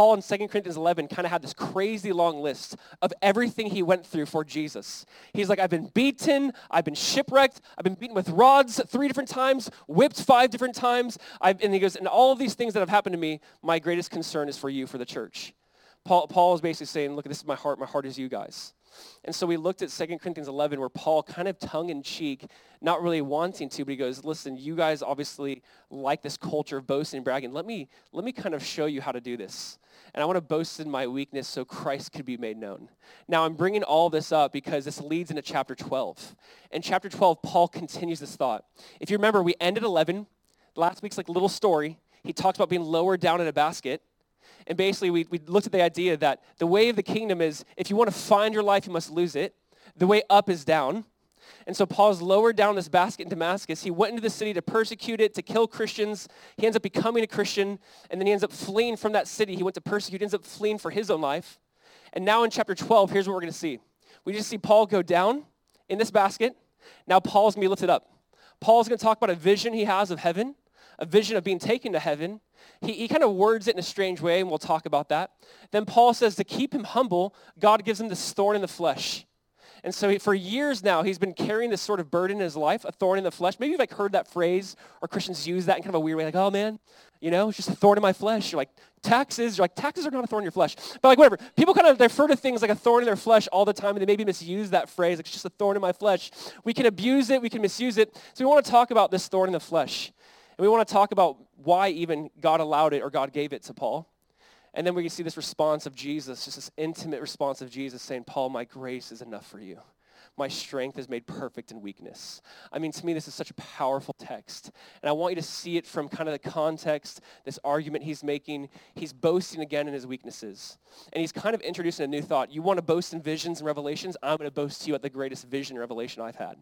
Paul in 2 Corinthians 11 kind of had this crazy long list of everything he went through for Jesus. He's like, I've been beaten, I've been shipwrecked, I've been beaten with rods three different times, whipped five different times. I've, and he goes, and all of these things that have happened to me, my greatest concern is for you, for the church. Paul, Paul is basically saying, look, this is my heart. My heart is you guys. And so we looked at 2 Corinthians 11 where Paul kind of tongue-in-cheek, not really wanting to, but he goes, listen, you guys obviously like this culture of boasting and bragging. Let me, let me kind of show you how to do this. And I want to boast in my weakness so Christ could be made known. Now, I'm bringing all this up because this leads into chapter 12. In chapter 12, Paul continues this thought. If you remember, we ended 11. Last week's like little story. He talks about being lowered down in a basket. And basically, we, we looked at the idea that the way of the kingdom is if you want to find your life, you must lose it. The way up is down. And so Paul's lowered down this basket in Damascus. He went into the city to persecute it, to kill Christians. He ends up becoming a Christian, and then he ends up fleeing from that city. He went to persecute, ends up fleeing for his own life. And now in chapter 12, here's what we're going to see. We just see Paul go down in this basket. Now Paul's going to be lifted up. Paul's going to talk about a vision he has of heaven, a vision of being taken to heaven, he, he kind of words it in a strange way, and we'll talk about that. Then Paul says to keep him humble, God gives him this thorn in the flesh. And so he, for years now, he's been carrying this sort of burden in his life, a thorn in the flesh. Maybe you've like heard that phrase, or Christians use that in kind of a weird way, like, oh man, you know, it's just a thorn in my flesh. You're like, taxes, you're like, taxes are not a thorn in your flesh. But like, whatever. People kind of refer to things like a thorn in their flesh all the time, and they maybe misuse that phrase, like, it's just a thorn in my flesh. We can abuse it, we can misuse it. So we want to talk about this thorn in the flesh. And we want to talk about why even God allowed it or God gave it to Paul. And then we can see this response of Jesus, just this intimate response of Jesus saying, Paul, my grace is enough for you my strength is made perfect in weakness. I mean, to me, this is such a powerful text. And I want you to see it from kind of the context, this argument he's making. He's boasting again in his weaknesses. And he's kind of introducing a new thought. You want to boast in visions and revelations? I'm going to boast to you at the greatest vision and revelation I've had.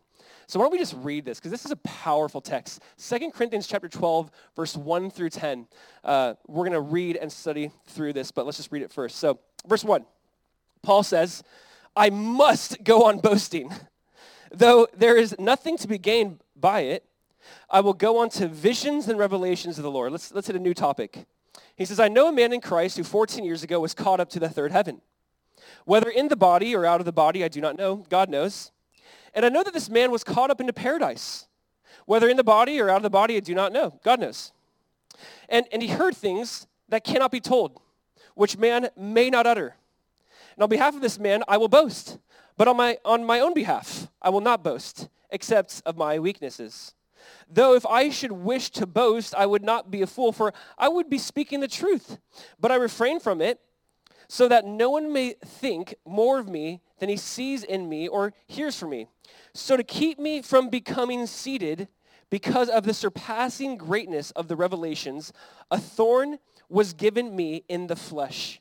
So why don't we just read this? Because this is a powerful text. 2 Corinthians chapter 12, verse 1 through 10. Uh, we're going to read and study through this, but let's just read it first. So verse 1. Paul says, I must go on boasting. Though there is nothing to be gained by it, I will go on to visions and revelations of the Lord. Let's, let's hit a new topic. He says, I know a man in Christ who 14 years ago was caught up to the third heaven. Whether in the body or out of the body, I do not know. God knows. And I know that this man was caught up into paradise. Whether in the body or out of the body, I do not know. God knows. And, and he heard things that cannot be told, which man may not utter. And on behalf of this man, I will boast. But on my, on my own behalf, I will not boast, except of my weaknesses. Though if I should wish to boast, I would not be a fool, for I would be speaking the truth. But I refrain from it, so that no one may think more of me than he sees in me or hears from me. So to keep me from becoming seated because of the surpassing greatness of the revelations, a thorn was given me in the flesh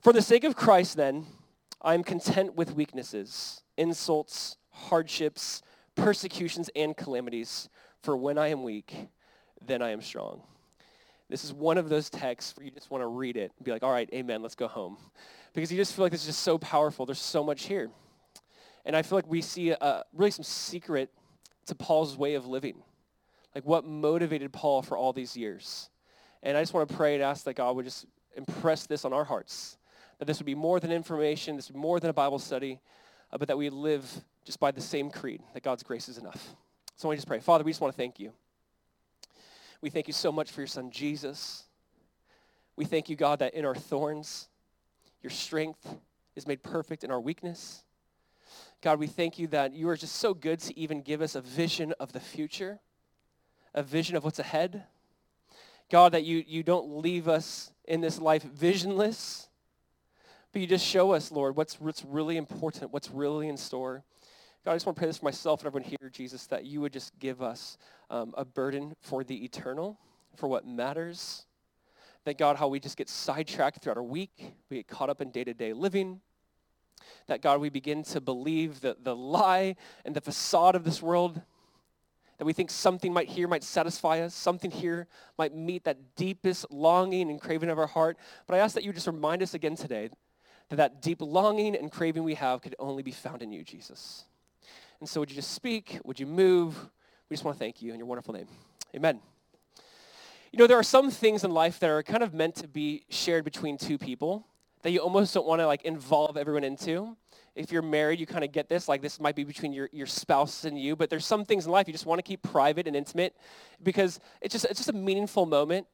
For the sake of Christ, then, I am content with weaknesses, insults, hardships, persecutions, and calamities. For when I am weak, then I am strong. This is one of those texts where you just want to read it and be like, all right, amen, let's go home. Because you just feel like this is just so powerful. There's so much here. And I feel like we see uh, really some secret to Paul's way of living. Like what motivated Paul for all these years. And I just want to pray and ask that God would just impress this on our hearts that this would be more than information, this would be more than a Bible study, uh, but that we live just by the same creed, that God's grace is enough. So I just pray. Father, we just want to thank you. We thank you so much for your son, Jesus. We thank you, God, that in our thorns, your strength is made perfect in our weakness. God, we thank you that you are just so good to even give us a vision of the future, a vision of what's ahead. God, that you, you don't leave us in this life visionless, but you just show us, Lord, what's, what's really important, what's really in store. God, I just want to pray this for myself and everyone here, Jesus, that you would just give us um, a burden for the eternal, for what matters, That God, how we just get sidetracked throughout our week, we get caught up in day-to-day living. That God, we begin to believe the, the lie and the facade of this world. That we think something might here might satisfy us, something here might meet that deepest longing and craving of our heart. But I ask that you just remind us again today that that deep longing and craving we have could only be found in you, Jesus. And so would you just speak? Would you move? We just want to thank you in your wonderful name. Amen. You know, there are some things in life that are kind of meant to be shared between two people that you almost don't want to like involve everyone into. If you're married, you kind of get this, like this might be between your, your spouse and you, but there's some things in life you just want to keep private and intimate because it's just, it's just a meaningful moment.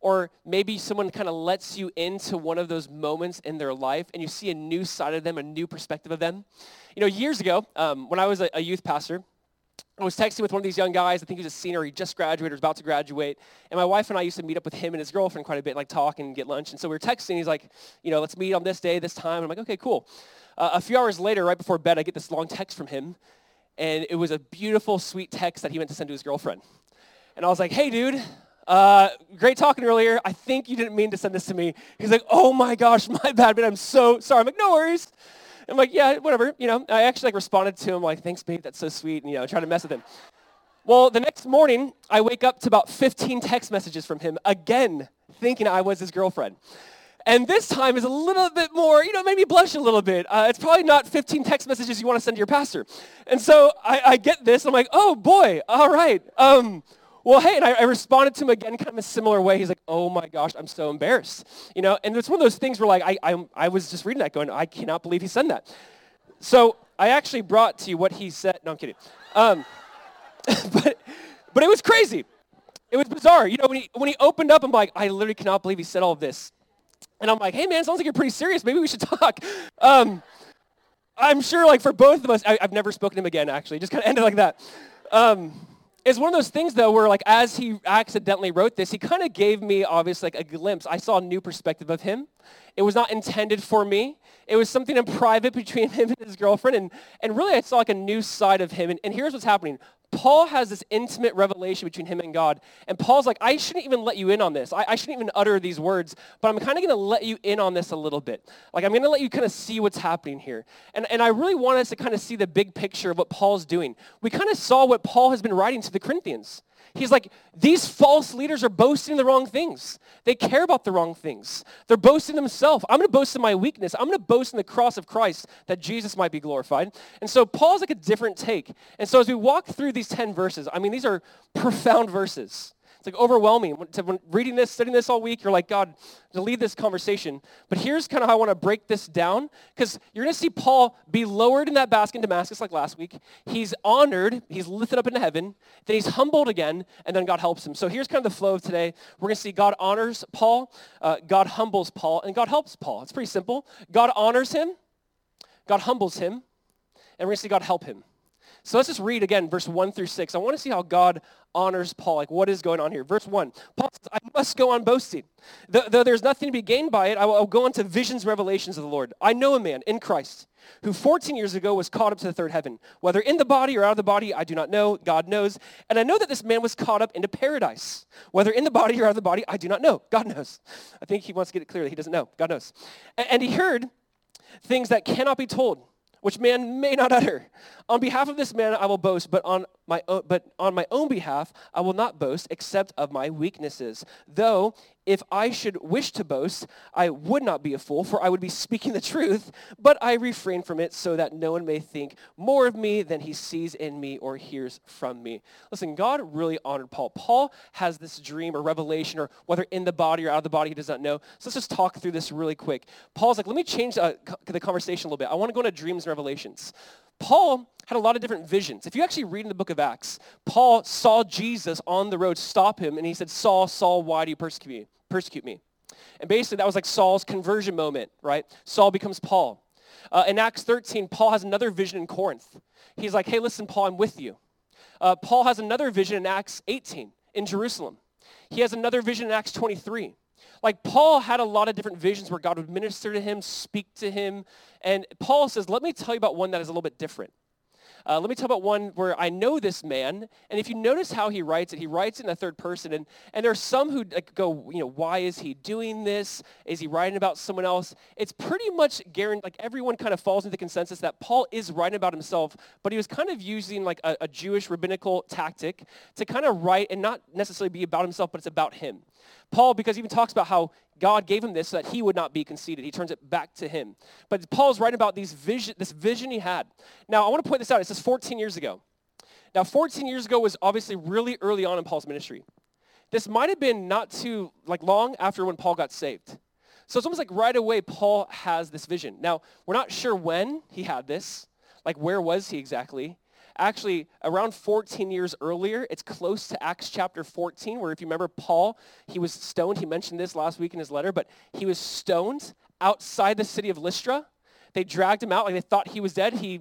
Or maybe someone kind of lets you into one of those moments in their life and you see a new side of them, a new perspective of them. You know, years ago, um, when I was a, a youth pastor, I was texting with one of these young guys. I think he was a senior. He just graduated, or was about to graduate. And my wife and I used to meet up with him and his girlfriend quite a bit, like talk and get lunch. And so we were texting. He's like, you know, let's meet on this day, this time. And I'm like, okay, cool. Uh, a few hours later, right before bed, I get this long text from him. And it was a beautiful, sweet text that he meant to send to his girlfriend. And I was like, hey, dude, uh, great talking earlier. I think you didn't mean to send this to me. He's like, oh my gosh, my bad, but I'm so sorry. I'm like, no worries. I'm like, yeah, whatever. You know, I actually like responded to him like, thanks, babe. That's so sweet. And, you know, trying to mess with him. Well, the next morning, I wake up to about 15 text messages from him, again, thinking I was his girlfriend. And this time is a little bit more, you know, made me blush a little bit. Uh, it's probably not 15 text messages you want to send to your pastor. And so I, I get this. I'm like, oh boy, all right. Um, well, hey, and I, I, responded to him again kind of a similar way. He's like, oh my gosh, I'm so embarrassed. You know, and it's one of those things where like, I, I, I was just reading that going, I cannot believe he said that. So I actually brought to you what he said. No, I'm kidding. Um, but, but it was crazy. It was bizarre. You know, when he, when he opened up, I'm like, I literally cannot believe he said all of this. And I'm like, hey man, sounds like you're pretty serious. Maybe we should talk. Um, I'm sure like for both of us, I, have never spoken to him again actually. Just kind of ended like that. Um, it's one of those things though where like as he accidentally wrote this he kind of gave me obviously like a glimpse. I saw a new perspective of him. It was not intended for me. It was something in private between him and his girlfriend and, and really i saw like a new side of him and, and here's what's happening Paul has this intimate revelation between him and God. And Paul's like, I shouldn't even let you in on this. I, I shouldn't even utter these words, but I'm kind of going to let you in on this a little bit. Like, I'm going to let you kind of see what's happening here. And, and I really want us to kind of see the big picture of what Paul's doing. We kind of saw what Paul has been writing to the Corinthians. He's like, these false leaders are boasting the wrong things. They care about the wrong things. They're boasting themselves. I'm going to boast in my weakness. I'm going to boast in the cross of Christ that Jesus might be glorified. And so Paul's like a different take. And so as we walk through these 10 verses, I mean, these are profound verses. It's like overwhelming. When reading this, studying this all week, you're like, God, to lead this conversation. But here's kind of how I want to break this down, because you're going to see Paul be lowered in that basket in Damascus like last week. He's honored. He's lifted up into heaven. Then he's humbled again, and then God helps him. So here's kind of the flow of today. We're going to see God honors Paul, uh, God humbles Paul, and God helps Paul. It's pretty simple. God honors him, God humbles him, and we're going to see God help him. So let's just read again verse 1 through 6. I want to see how God honors Paul. Like, what is going on here? Verse 1. Paul says, I must go on boasting. Though, though there's nothing to be gained by it, I will, I will go on to visions, revelations of the Lord. I know a man in Christ who 14 years ago was caught up to the third heaven. Whether in the body or out of the body, I do not know. God knows. And I know that this man was caught up into paradise. Whether in the body or out of the body, I do not know. God knows. I think he wants to get it clear that he doesn't know. God knows. And, and he heard things that cannot be told which man may not utter. On behalf of this man I will boast, but on my own, but on my own behalf I will not boast except of my weaknesses. Though if I should wish to boast, I would not be a fool, for I would be speaking the truth, but I refrain from it so that no one may think more of me than he sees in me or hears from me. Listen, God really honored Paul. Paul has this dream or revelation, or whether in the body or out of the body, he does not know. So let's just talk through this really quick. Paul's like, let me change uh, the conversation a little bit. I want to go into dreams and revelations. Paul had a lot of different visions. If you actually read in the book of Acts, Paul saw Jesus on the road stop him, and he said, Saul, Saul, why do you persecute me? persecute me. And basically, that was like Saul's conversion moment, right? Saul becomes Paul. Uh, in Acts 13, Paul has another vision in Corinth. He's like, hey, listen, Paul, I'm with you. Uh, Paul has another vision in Acts 18 in Jerusalem. He has another vision in Acts 23. Like Paul had a lot of different visions where God would minister to him, speak to him. And Paul says, let me tell you about one that is a little bit different. Uh, let me tell about one where I know this man, and if you notice how he writes it, he writes it in the third person, and, and there are some who like, go, you know, why is he doing this? Is he writing about someone else? It's pretty much guaranteed, like everyone kind of falls into the consensus that Paul is writing about himself, but he was kind of using like a, a Jewish rabbinical tactic to kind of write and not necessarily be about himself, but it's about him. Paul, because he even talks about how God gave him this so that he would not be conceited. He turns it back to him. But Paul's writing about these vision, this vision he had. Now, I want to point this out. It says 14 years ago. Now, 14 years ago was obviously really early on in Paul's ministry. This might have been not too like long after when Paul got saved. So it's almost like right away Paul has this vision. Now, we're not sure when he had this. Like where was he exactly? Actually around 14 years earlier. It's close to Acts chapter 14, where if you remember Paul, he was stoned. He mentioned this last week in his letter, but he was stoned outside the city of Lystra. They dragged him out like they thought he was dead. He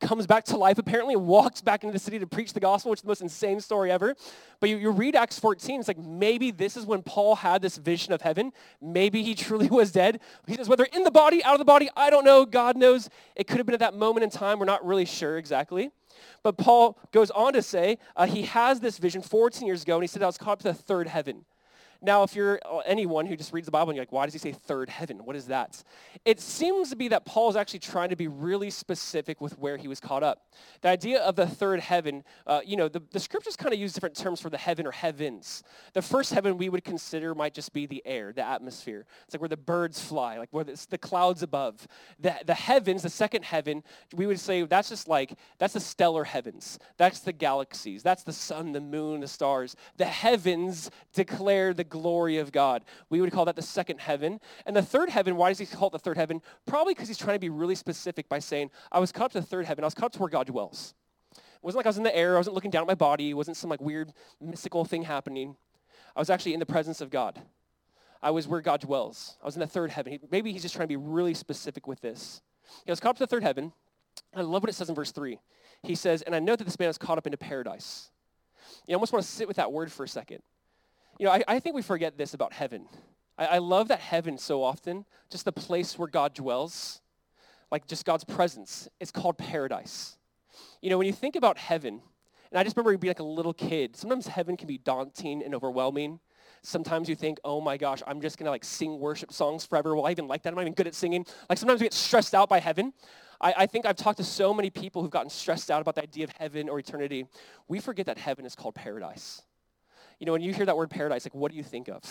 comes back to life apparently and walks back into the city to preach the gospel, which is the most insane story ever. But you, you, read Acts 14, it's like maybe this is when Paul had this vision of heaven. Maybe he truly was dead. He says, whether in the body, out of the body, I don't know. God knows. It could have been at that moment in time. We're not really sure exactly. But Paul goes on to say uh, he has this vision 14 years ago, and he said, I was caught up to the third heaven. Now, if you're uh, anyone who just reads the Bible and you're like, why does he say third heaven? What is that? It seems to be that Paul is actually trying to be really specific with where he was caught up. The idea of the third heaven, uh, you know, the, the scriptures kind of use different terms for the heaven or heavens. The first heaven we would consider might just be the air, the atmosphere. It's like where the birds fly, like where it's the clouds above. The, the heavens, the second heaven, we would say that's just like, that's the stellar heavens. That's the galaxies. That's the sun, the moon, the stars. The heavens declare the glory of God. We would call that the second heaven. And the third heaven, why does he call it the third heaven? Probably because he's trying to be really specific by saying, I was caught up to the third heaven. I was caught up to where God dwells. It wasn't like I was in the air. I wasn't looking down at my body. It wasn't some like weird mystical thing happening. I was actually in the presence of God. I was where God dwells. I was in the third heaven. Maybe he's just trying to be really specific with this. He was caught up to the third heaven. I love what it says in verse 3. He says, and I know that this man is caught up into paradise. You almost want to sit with that word for a second. You know, I, I think we forget this about heaven. I, I love that heaven so often, just the place where God dwells, like just God's presence. It's called paradise. You know, when you think about heaven, and I just remember being like a little kid, sometimes heaven can be daunting and overwhelming. Sometimes you think, oh my gosh, I'm just gonna like sing worship songs forever. Well, I even like that. I'm not even good at singing. Like sometimes we get stressed out by heaven. I, I think I've talked to so many people who've gotten stressed out about the idea of heaven or eternity. We forget that heaven is called paradise you know, when you hear that word paradise, like what do you think of?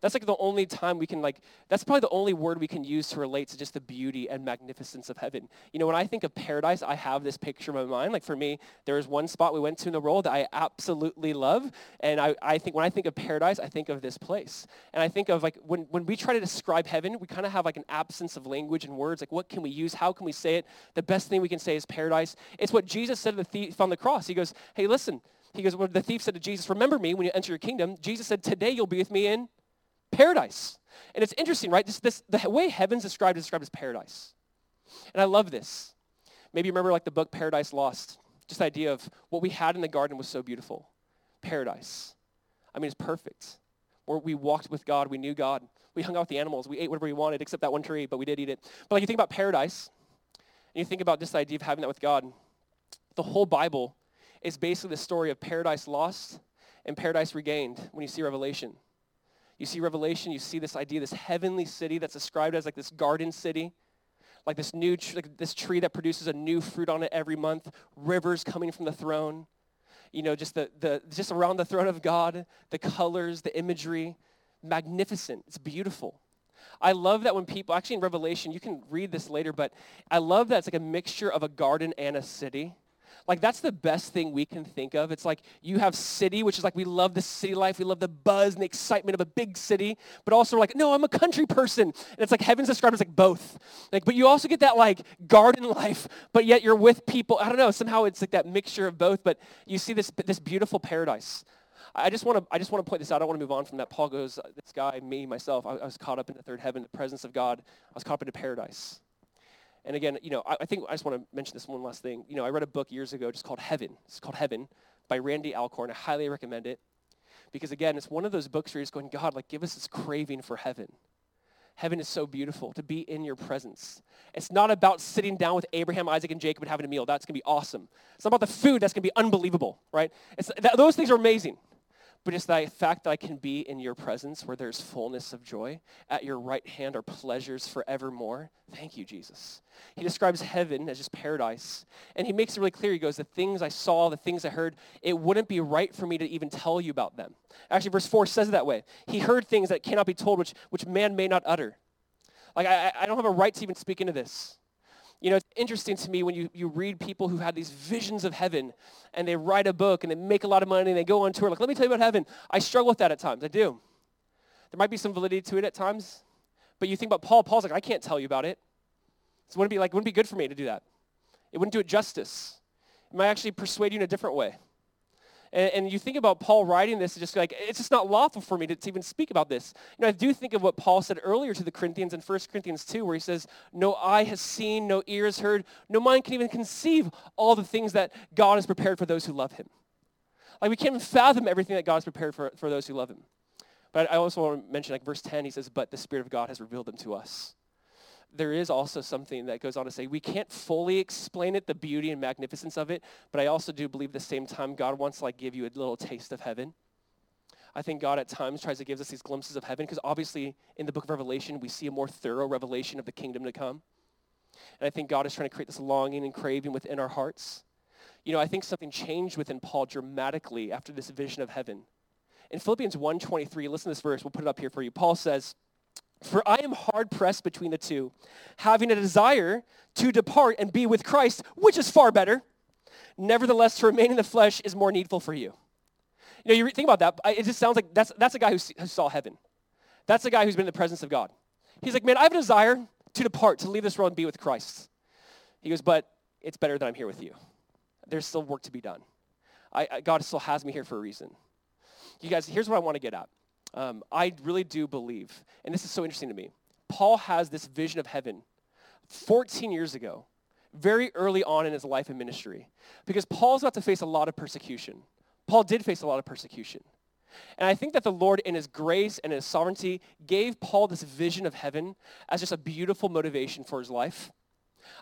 That's like the only time we can like, that's probably the only word we can use to relate to just the beauty and magnificence of heaven. You know, when I think of paradise, I have this picture in my mind. Like for me, there is one spot we went to in the world that I absolutely love. And I, I think when I think of paradise, I think of this place. And I think of like when, when we try to describe heaven, we kind of have like an absence of language and words. Like what can we use? How can we say it? The best thing we can say is paradise. It's what Jesus said to the thief on the cross. He goes, hey, listen, he goes, well, the thief said to Jesus, remember me when you enter your kingdom. Jesus said, today you'll be with me in paradise. And it's interesting, right? This, this, the way heaven's described is described as paradise. And I love this. Maybe you remember like the book Paradise Lost. Just the idea of what we had in the garden was so beautiful. Paradise. I mean, it's perfect. Where we walked with God, we knew God. We hung out with the animals. We ate whatever we wanted, except that one tree, but we did eat it. But like you think about paradise, and you think about this idea of having that with God, the whole Bible is basically the story of paradise lost and paradise regained when you see Revelation. You see Revelation, you see this idea, this heavenly city that's described as like this garden city, like this new, tr- like this tree that produces a new fruit on it every month, rivers coming from the throne. You know, just the, the just around the throne of God, the colors, the imagery, magnificent. It's beautiful. I love that when people, actually in Revelation, you can read this later, but I love that it's like a mixture of a garden and a city. Like that's the best thing we can think of. It's like you have city, which is like we love the city life. We love the buzz and the excitement of a big city, but also like, no, I'm a country person. And it's like heaven's described as like both. Like, but you also get that like garden life, but yet you're with people. I don't know, somehow it's like that mixture of both, but you see this, this beautiful paradise. I just want to I just want to point this out. I don't want to move on from that. Paul goes, this guy, me, myself, I, I was caught up in the third heaven, the presence of God. I was caught up into paradise. And again, you know, I, I think I just want to mention this one last thing. You know, I read a book years ago just called Heaven. It's called Heaven by Randy Alcorn. I highly recommend it because again, it's one of those books where you're just going, God, like, give us this craving for heaven. Heaven is so beautiful to be in your presence. It's not about sitting down with Abraham, Isaac, and Jacob and having a meal. That's going to be awesome. It's not about the food. That's going to be unbelievable, right? Those things are amazing. But it's the fact that I can be in your presence where there's fullness of joy. At your right hand are pleasures forevermore. Thank you, Jesus. He describes heaven as just paradise. And he makes it really clear. He goes, the things I saw, the things I heard, it wouldn't be right for me to even tell you about them. Actually, verse 4 says it that way. He heard things that cannot be told, which, which man may not utter. Like, I, I don't have a right to even speak into this. You know, it's interesting to me when you, you read people who had these visions of heaven and they write a book and they make a lot of money and they go on tour. Like, let me tell you about heaven. I struggle with that at times. I do. There might be some validity to it at times. But you think about Paul. Paul's like, I can't tell you about it. So it wouldn't be like, it wouldn't be good for me to do that. It wouldn't do it justice. It might actually persuade you in a different way. And, and, you think about Paul writing this, it's just like, it's just not lawful for me to, to, even speak about this. You know, I do think of what Paul said earlier to the Corinthians in 1 Corinthians 2, where he says, no eye has seen, no ear has heard, no mind can even conceive all the things that God has prepared for those who love him. Like we can't even fathom everything that God has prepared for, for those who love him. But I also want to mention like verse 10, he says, but the Spirit of God has revealed them to us there is also something that goes on to say we can't fully explain it, the beauty and magnificence of it, but I also do believe at the same time God wants to like give you a little taste of heaven. I think God at times tries to give us these glimpses of heaven because obviously in the book of Revelation we see a more thorough revelation of the kingdom to come. And I think God is trying to create this longing and craving within our hearts. You know, I think something changed within Paul dramatically after this vision of heaven. In Philippians 1:23, listen to this verse, we'll put it up here for you. Paul says, for I am hard pressed between the two, having a desire to depart and be with Christ, which is far better. Nevertheless, to remain in the flesh is more needful for you. You know, you think about that. It just sounds like that's, that's a guy who, who saw heaven. That's a guy who's been in the presence of God. He's like, man, I have a desire to depart, to leave this world and be with Christ. He goes, but it's better that I'm here with you. There's still work to be done. I, I, God still has me here for a reason. You guys, here's what I want to get at. Um, I really do believe, and this is so interesting to me, Paul has this vision of heaven 14 years ago, very early on in his life and ministry, because Paul's about to face a lot of persecution. Paul did face a lot of persecution. And I think that the Lord, in his grace and his sovereignty, gave Paul this vision of heaven as just a beautiful motivation for his life.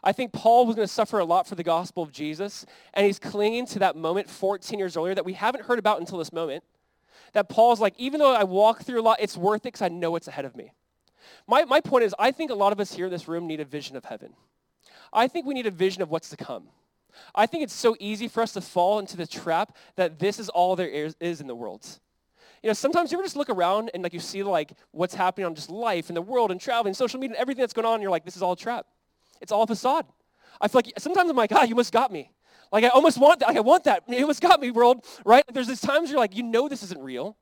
I think Paul was going to suffer a lot for the gospel of Jesus, and he's clinging to that moment 14 years earlier that we haven't heard about until this moment that Paul's like, even though I walk through a lot, it's worth it because I know it's ahead of me. My, my point is, I think a lot of us here in this room need a vision of heaven. I think we need a vision of what's to come. I think it's so easy for us to fall into the trap that this is all there is, is in the world. You know, sometimes you ever just look around and like you see like what's happening on just life and the world and traveling, social media, and everything that's going on, and you're like, this is all a trap. It's all a facade. I feel like sometimes I'm like, God, you must got me. Like I almost want that. Like I want that. It was got me, world, right? There's these times you're like, you know this isn't real.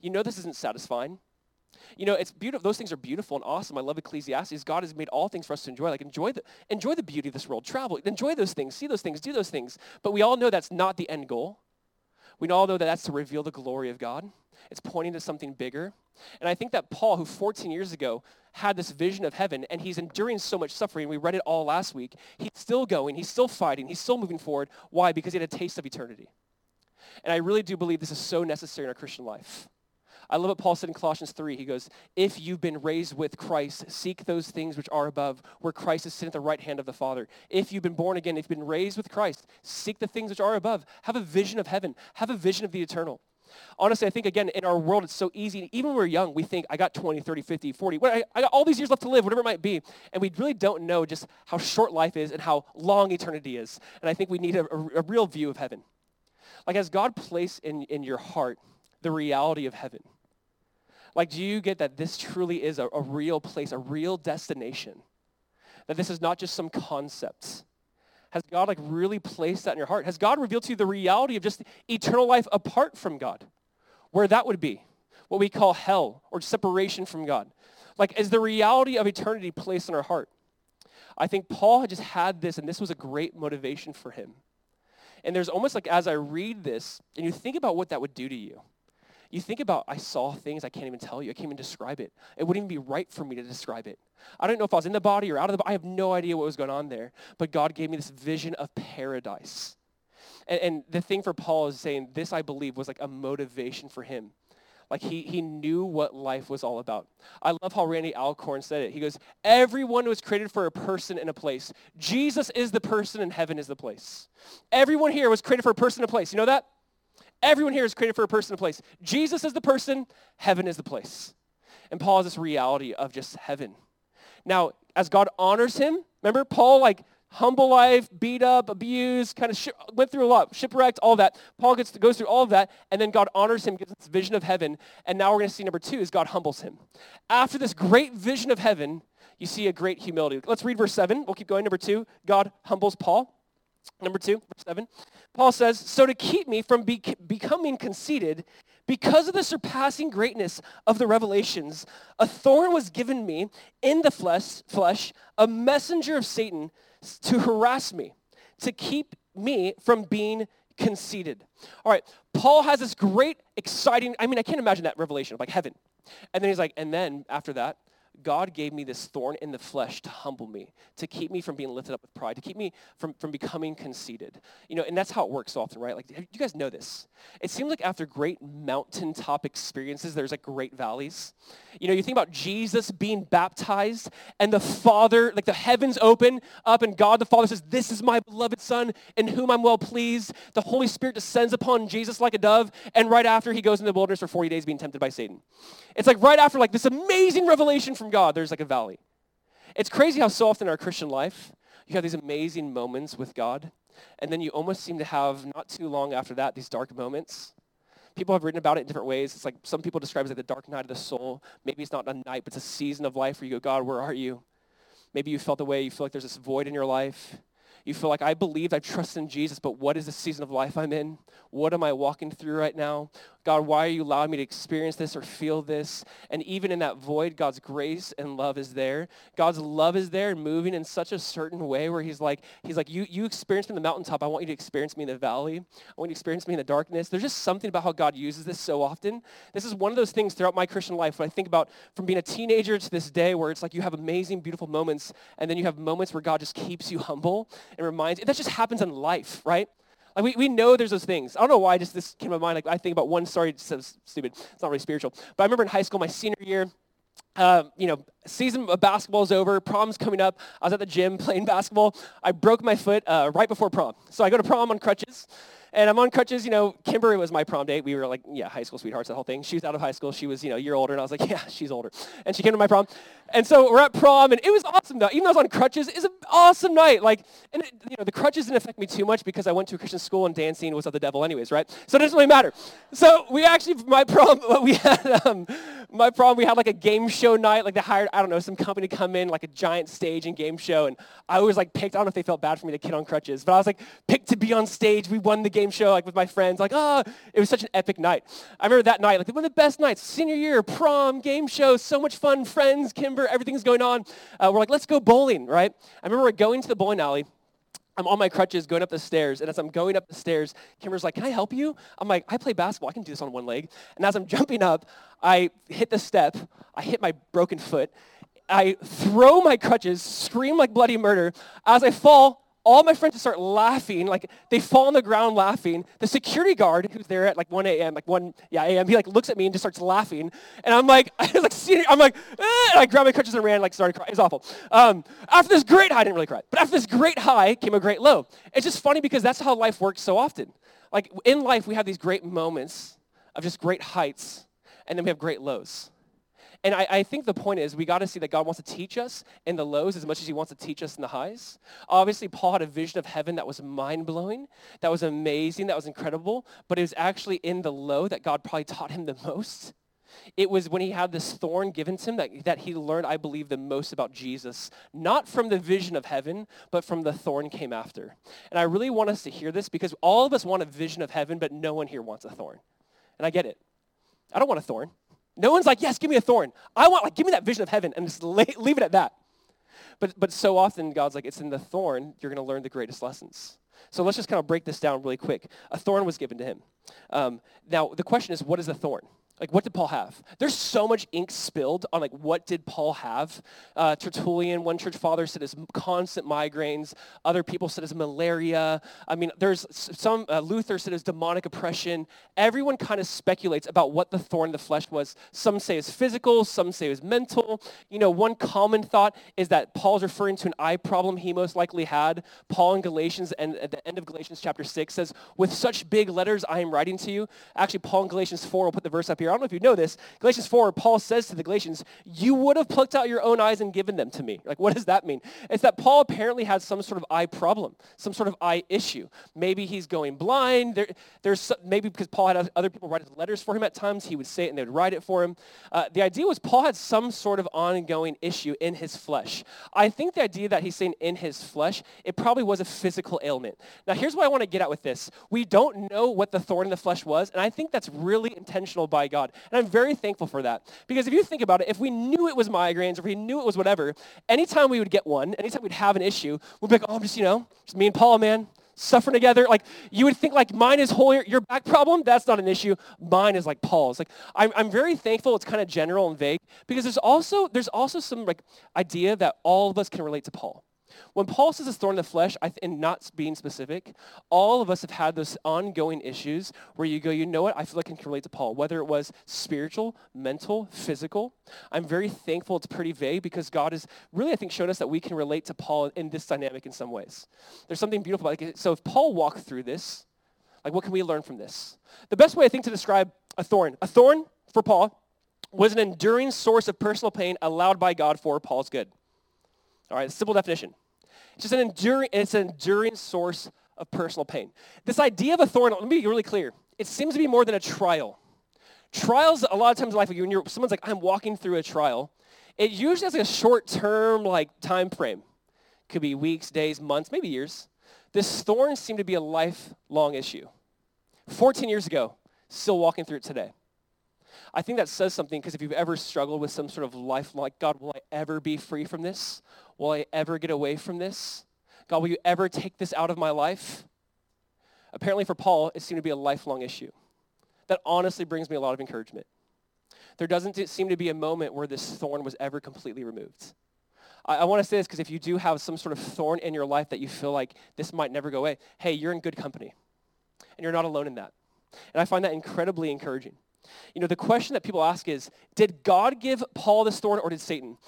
You know this isn't satisfying. You know, it's beautiful. Those things are beautiful and awesome. I love Ecclesiastes. God has made all things for us to enjoy. Like enjoy the enjoy the beauty of this world. Travel. Enjoy those things. See those things. Do those things. But we all know that's not the end goal. We all know that that's to reveal the glory of God. It's pointing to something bigger. And I think that Paul, who 14 years ago had this vision of heaven and he's enduring so much suffering. We read it all last week. He's still going. He's still fighting. He's still moving forward. Why? Because he had a taste of eternity. And I really do believe this is so necessary in our Christian life. I love what Paul said in Colossians 3. He goes, If you've been raised with Christ, seek those things which are above, where Christ is sitting at the right hand of the Father. If you've been born again, if you've been raised with Christ, seek the things which are above. Have a vision of heaven. Have a vision of the eternal. Honestly, I think, again, in our world, it's so easy. Even when we're young, we think, I got 20, 30, 50, 40. I, I got all these years left to live, whatever it might be. And we really don't know just how short life is and how long eternity is. And I think we need a, a, a real view of heaven. Like, has God placed in, in your heart the reality of heaven? Like, do you get that this truly is a, a real place, a real destination? That this is not just some concept. Has God like really placed that in your heart? Has God revealed to you the reality of just eternal life apart from God? Where that would be, what we call hell or separation from God. Like, is the reality of eternity placed in our heart? I think Paul had just had this, and this was a great motivation for him. And there's almost like as I read this, and you think about what that would do to you. You think about, I saw things I can't even tell you. I can't even describe it. It wouldn't even be right for me to describe it. I don't know if I was in the body or out of the body. I have no idea what was going on there. But God gave me this vision of paradise. And, and the thing for Paul is saying, this I believe was like a motivation for him. Like he, he knew what life was all about. I love how Randy Alcorn said it. He goes, everyone was created for a person and a place. Jesus is the person and heaven is the place. Everyone here was created for a person and a place. You know that? Everyone here is created for a person and a place. Jesus is the person, heaven is the place. And Paul has this reality of just heaven. Now, as God honors him, remember Paul like humble life, beat up, abused, kind of sh- went through a lot, shipwrecked, all that. Paul gets to, goes through all of that, and then God honors him, gets this vision of heaven, and now we're going to see number two is God humbles him. After this great vision of heaven, you see a great humility. Let's read verse 7. We'll keep going. Number two, God humbles Paul. Number two, verse 7. Paul says, So to keep me from be- becoming conceited, because of the surpassing greatness of the revelations, a thorn was given me in the flesh, flesh a messenger of Satan to harass me, to keep me from being conceited. All right, Paul has this great, exciting, I mean, I can't imagine that revelation of like heaven. And then he's like, and then after that, God gave me this thorn in the flesh to humble me, to keep me from being lifted up with pride, to keep me from, from becoming conceited. You know, and that's how it works often, right? Like, you guys know this. It seems like after great mountaintop experiences, there's like great valleys. You know, you think about Jesus being baptized and the Father, like the heavens open up and God the Father says, this is my beloved Son in whom I'm well pleased. The Holy Spirit descends upon Jesus like a dove. And right after he goes in the wilderness for 40 days being tempted by Satan. It's like right after like this amazing revelation from God, there's like a valley. It's crazy how so often in our Christian life, you have these amazing moments with God, and then you almost seem to have, not too long after that, these dark moments. People have written about it in different ways. It's like some people describe it as like the dark night of the soul. Maybe it's not a night, but it's a season of life where you go, God, where are you? Maybe you felt the way you feel like there's this void in your life. You feel like I believed, I trust in Jesus, but what is the season of life I'm in? What am I walking through right now? God, why are you allowing me to experience this or feel this? And even in that void, God's grace and love is there. God's love is there and moving in such a certain way where he's like, he's like, you, you experienced me in the mountaintop. I want you to experience me in the valley. I want you to experience me in the darkness. There's just something about how God uses this so often. This is one of those things throughout my Christian life when I think about from being a teenager to this day where it's like you have amazing, beautiful moments and then you have moments where God just keeps you humble and reminds, that just happens in life, right? We, we know there's those things. I don't know why just this came to my mind. Like I think about one story, it's so stupid. It's not really spiritual. But I remember in high school, my senior year, uh, you know, season of basketball is over. Prom's coming up. I was at the gym playing basketball. I broke my foot uh, right before prom. So I go to prom on crutches. And I'm on crutches, you know, Kimberly was my prom date. We were like, yeah, high school sweethearts, that whole thing. She was out of high school. She was, you know, a year older. And I was like, yeah, she's older. And she came to my prom. And so we're at prom, and it was awesome, though. Even though I was on crutches, it was an awesome night. Like, and, it, you know, the crutches didn't affect me too much because I went to a Christian school and dancing was of the devil anyways, right? So it doesn't really matter. So we actually, my prom, we had, um, my prom, we had like a game show night. Like they hired, I don't know, some company to come in, like a giant stage and game show. And I was like picked, I don't know if they felt bad for me, the kid on crutches, but I was like picked to be on stage. We won the game show like with my friends. Like, oh, it was such an epic night. I remember that night, like one of the best nights, senior year, prom, game show, so much fun, friends, Kimber, everything's going on. Uh, we're like, let's go bowling, right? I remember going to the bowling alley. I'm on my crutches going up the stairs, and as I'm going up the stairs, Kimber's like, can I help you? I'm like, I play basketball. I can do this on one leg. And as I'm jumping up, I hit the step. I hit my broken foot. I throw my crutches, scream like bloody murder. As I fall, all my friends just start laughing, like they fall on the ground laughing. The security guard who's there at like 1 a.m., like 1 yeah, a.m., he like looks at me and just starts laughing. And I'm like, I was like, I'm like, I grabbed my crutches and ran, like started crying. It was awful. Um, after this great high, I didn't really cry, but after this great high came a great low. It's just funny because that's how life works so often. Like in life, we have these great moments of just great heights, and then we have great lows. And I, I think the point is we got to see that God wants to teach us in the lows as much as he wants to teach us in the highs. Obviously, Paul had a vision of heaven that was mind-blowing, that was amazing, that was incredible, but it was actually in the low that God probably taught him the most. It was when he had this thorn given to him that, that he learned, I believe, the most about Jesus. Not from the vision of heaven, but from the thorn came after. And I really want us to hear this because all of us want a vision of heaven, but no one here wants a thorn. And I get it. I don't want a thorn. No one's like, yes, give me a thorn. I want, like, give me that vision of heaven and just leave it at that. But, but so often, God's like, it's in the thorn you're going to learn the greatest lessons. So let's just kind of break this down really quick. A thorn was given to him. Um, now, the question is, what is a thorn? Like, what did Paul have? There's so much ink spilled on, like, what did Paul have? Uh, Tertullian, one church father, said his constant migraines. Other people said his malaria. I mean, there's some, uh, Luther said his demonic oppression. Everyone kind of speculates about what the thorn in the flesh was. Some say it's physical, some say it's mental. You know, one common thought is that Paul's referring to an eye problem he most likely had. Paul in Galatians, and at the end of Galatians chapter 6 says, with such big letters I am writing to you. Actually, Paul in Galatians 4 will put the verse up here I don't know if you know this. Galatians 4, Paul says to the Galatians, you would have plucked out your own eyes and given them to me. Like, what does that mean? It's that Paul apparently had some sort of eye problem, some sort of eye issue. Maybe he's going blind. There, there's some, maybe because Paul had other people write letters for him at times, he would say it and they would write it for him. Uh, the idea was Paul had some sort of ongoing issue in his flesh. I think the idea that he's saying in his flesh, it probably was a physical ailment. Now, here's what I want to get at with this. We don't know what the thorn in the flesh was, and I think that's really intentional by God. God. And I'm very thankful for that. Because if you think about it, if we knew it was migraines, if we knew it was whatever, anytime we would get one, anytime we'd have an issue, we'd be like, oh, I'm just, you know, just me and Paul, man, suffering together. Like you would think like mine is whole, your back problem, that's not an issue. Mine is like Paul's. Like I'm, I'm very thankful it's kind of general and vague because there's also, there's also some like idea that all of us can relate to Paul. When Paul says a thorn in the flesh, th- and not being specific, all of us have had those ongoing issues where you go, you know what, I feel like I can relate to Paul, whether it was spiritual, mental, physical. I'm very thankful it's pretty vague because God has really, I think, shown us that we can relate to Paul in this dynamic in some ways. There's something beautiful about it. So if Paul walked through this, like what can we learn from this? The best way I think to describe a thorn, a thorn for Paul was an enduring source of personal pain allowed by God for Paul's good. All right, simple definition. It's just an enduring, it's an enduring source of personal pain. This idea of a thorn, let me be really clear. It seems to be more than a trial. Trials, a lot of times in life, when you're, someone's like, I'm walking through a trial, it usually has like a short-term like time frame. Could be weeks, days, months, maybe years. This thorn seemed to be a lifelong issue. 14 years ago, still walking through it today. I think that says something because if you've ever struggled with some sort of life like, God, will I ever be free from this? Will I ever get away from this? God, will you ever take this out of my life? Apparently for Paul, it seemed to be a lifelong issue. That honestly brings me a lot of encouragement. There doesn't seem to be a moment where this thorn was ever completely removed. I, I want to say this because if you do have some sort of thorn in your life that you feel like this might never go away, hey, you're in good company. And you're not alone in that. And I find that incredibly encouraging. You know, the question that people ask is, did God give Paul this thorn or did Satan?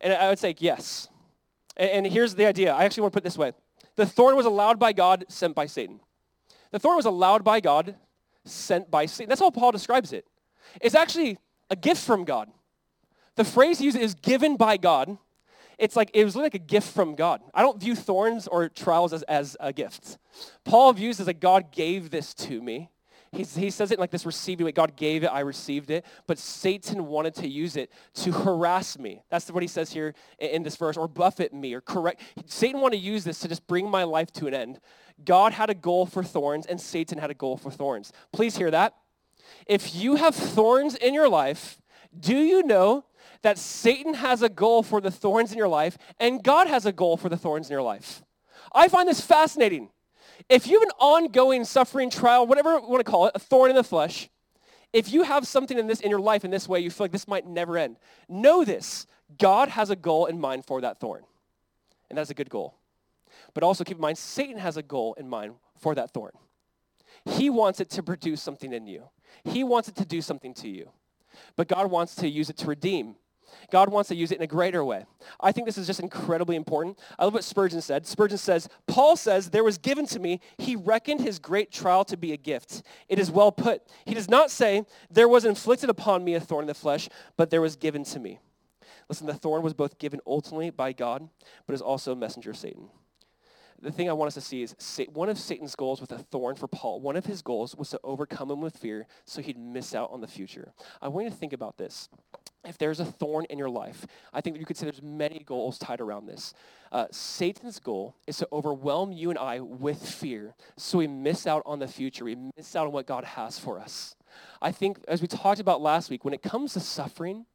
And I would say yes. And, here's the idea. I actually want to put it this way. The thorn was allowed by God, sent by Satan. The thorn was allowed by God, sent by Satan. That's how Paul describes it. It's actually a gift from God. The phrase he uses is given by God. It's like it was like a gift from God. I don't view thorns or trials as, as uh, a gift. Paul views as like God gave this to me. He's, he says it like this receiving way. God gave it, I received it. But Satan wanted to use it to harass me. That's what he says here in, in this verse, or buffet me, or correct. Satan wanted to use this to just bring my life to an end. God had a goal for thorns, and Satan had a goal for thorns. Please hear that. If you have thorns in your life, do you know that Satan has a goal for the thorns in your life, and God has a goal for the thorns in your life? I find this fascinating. If you have an ongoing suffering trial, whatever you want to call it, a thorn in the flesh, if you have something in this in your life in this way, you feel like this might never end. Know this. God has a goal in mind for that thorn. And that's a good goal. But also keep in mind, Satan has a goal in mind for that thorn. He wants it to produce something in you. He wants it to do something to you. But God wants to use it to redeem God wants to use it in a greater way. I think this is just incredibly important. I love what Spurgeon said. Spurgeon says, Paul says, there was given to me, he reckoned his great trial to be a gift. It is well put. He does not say, there was inflicted upon me a thorn in the flesh, but there was given to me. Listen, the thorn was both given ultimately by God, but is also a messenger of Satan. The thing I want us to see is one of Satan's goals with a thorn for Paul, one of his goals was to overcome him with fear so he'd miss out on the future. I want you to think about this if there's a thorn in your life, I think that you could say there's many goals tied around this. Uh, Satan's goal is to overwhelm you and I with fear so we miss out on the future. We miss out on what God has for us. I think, as we talked about last week, when it comes to suffering,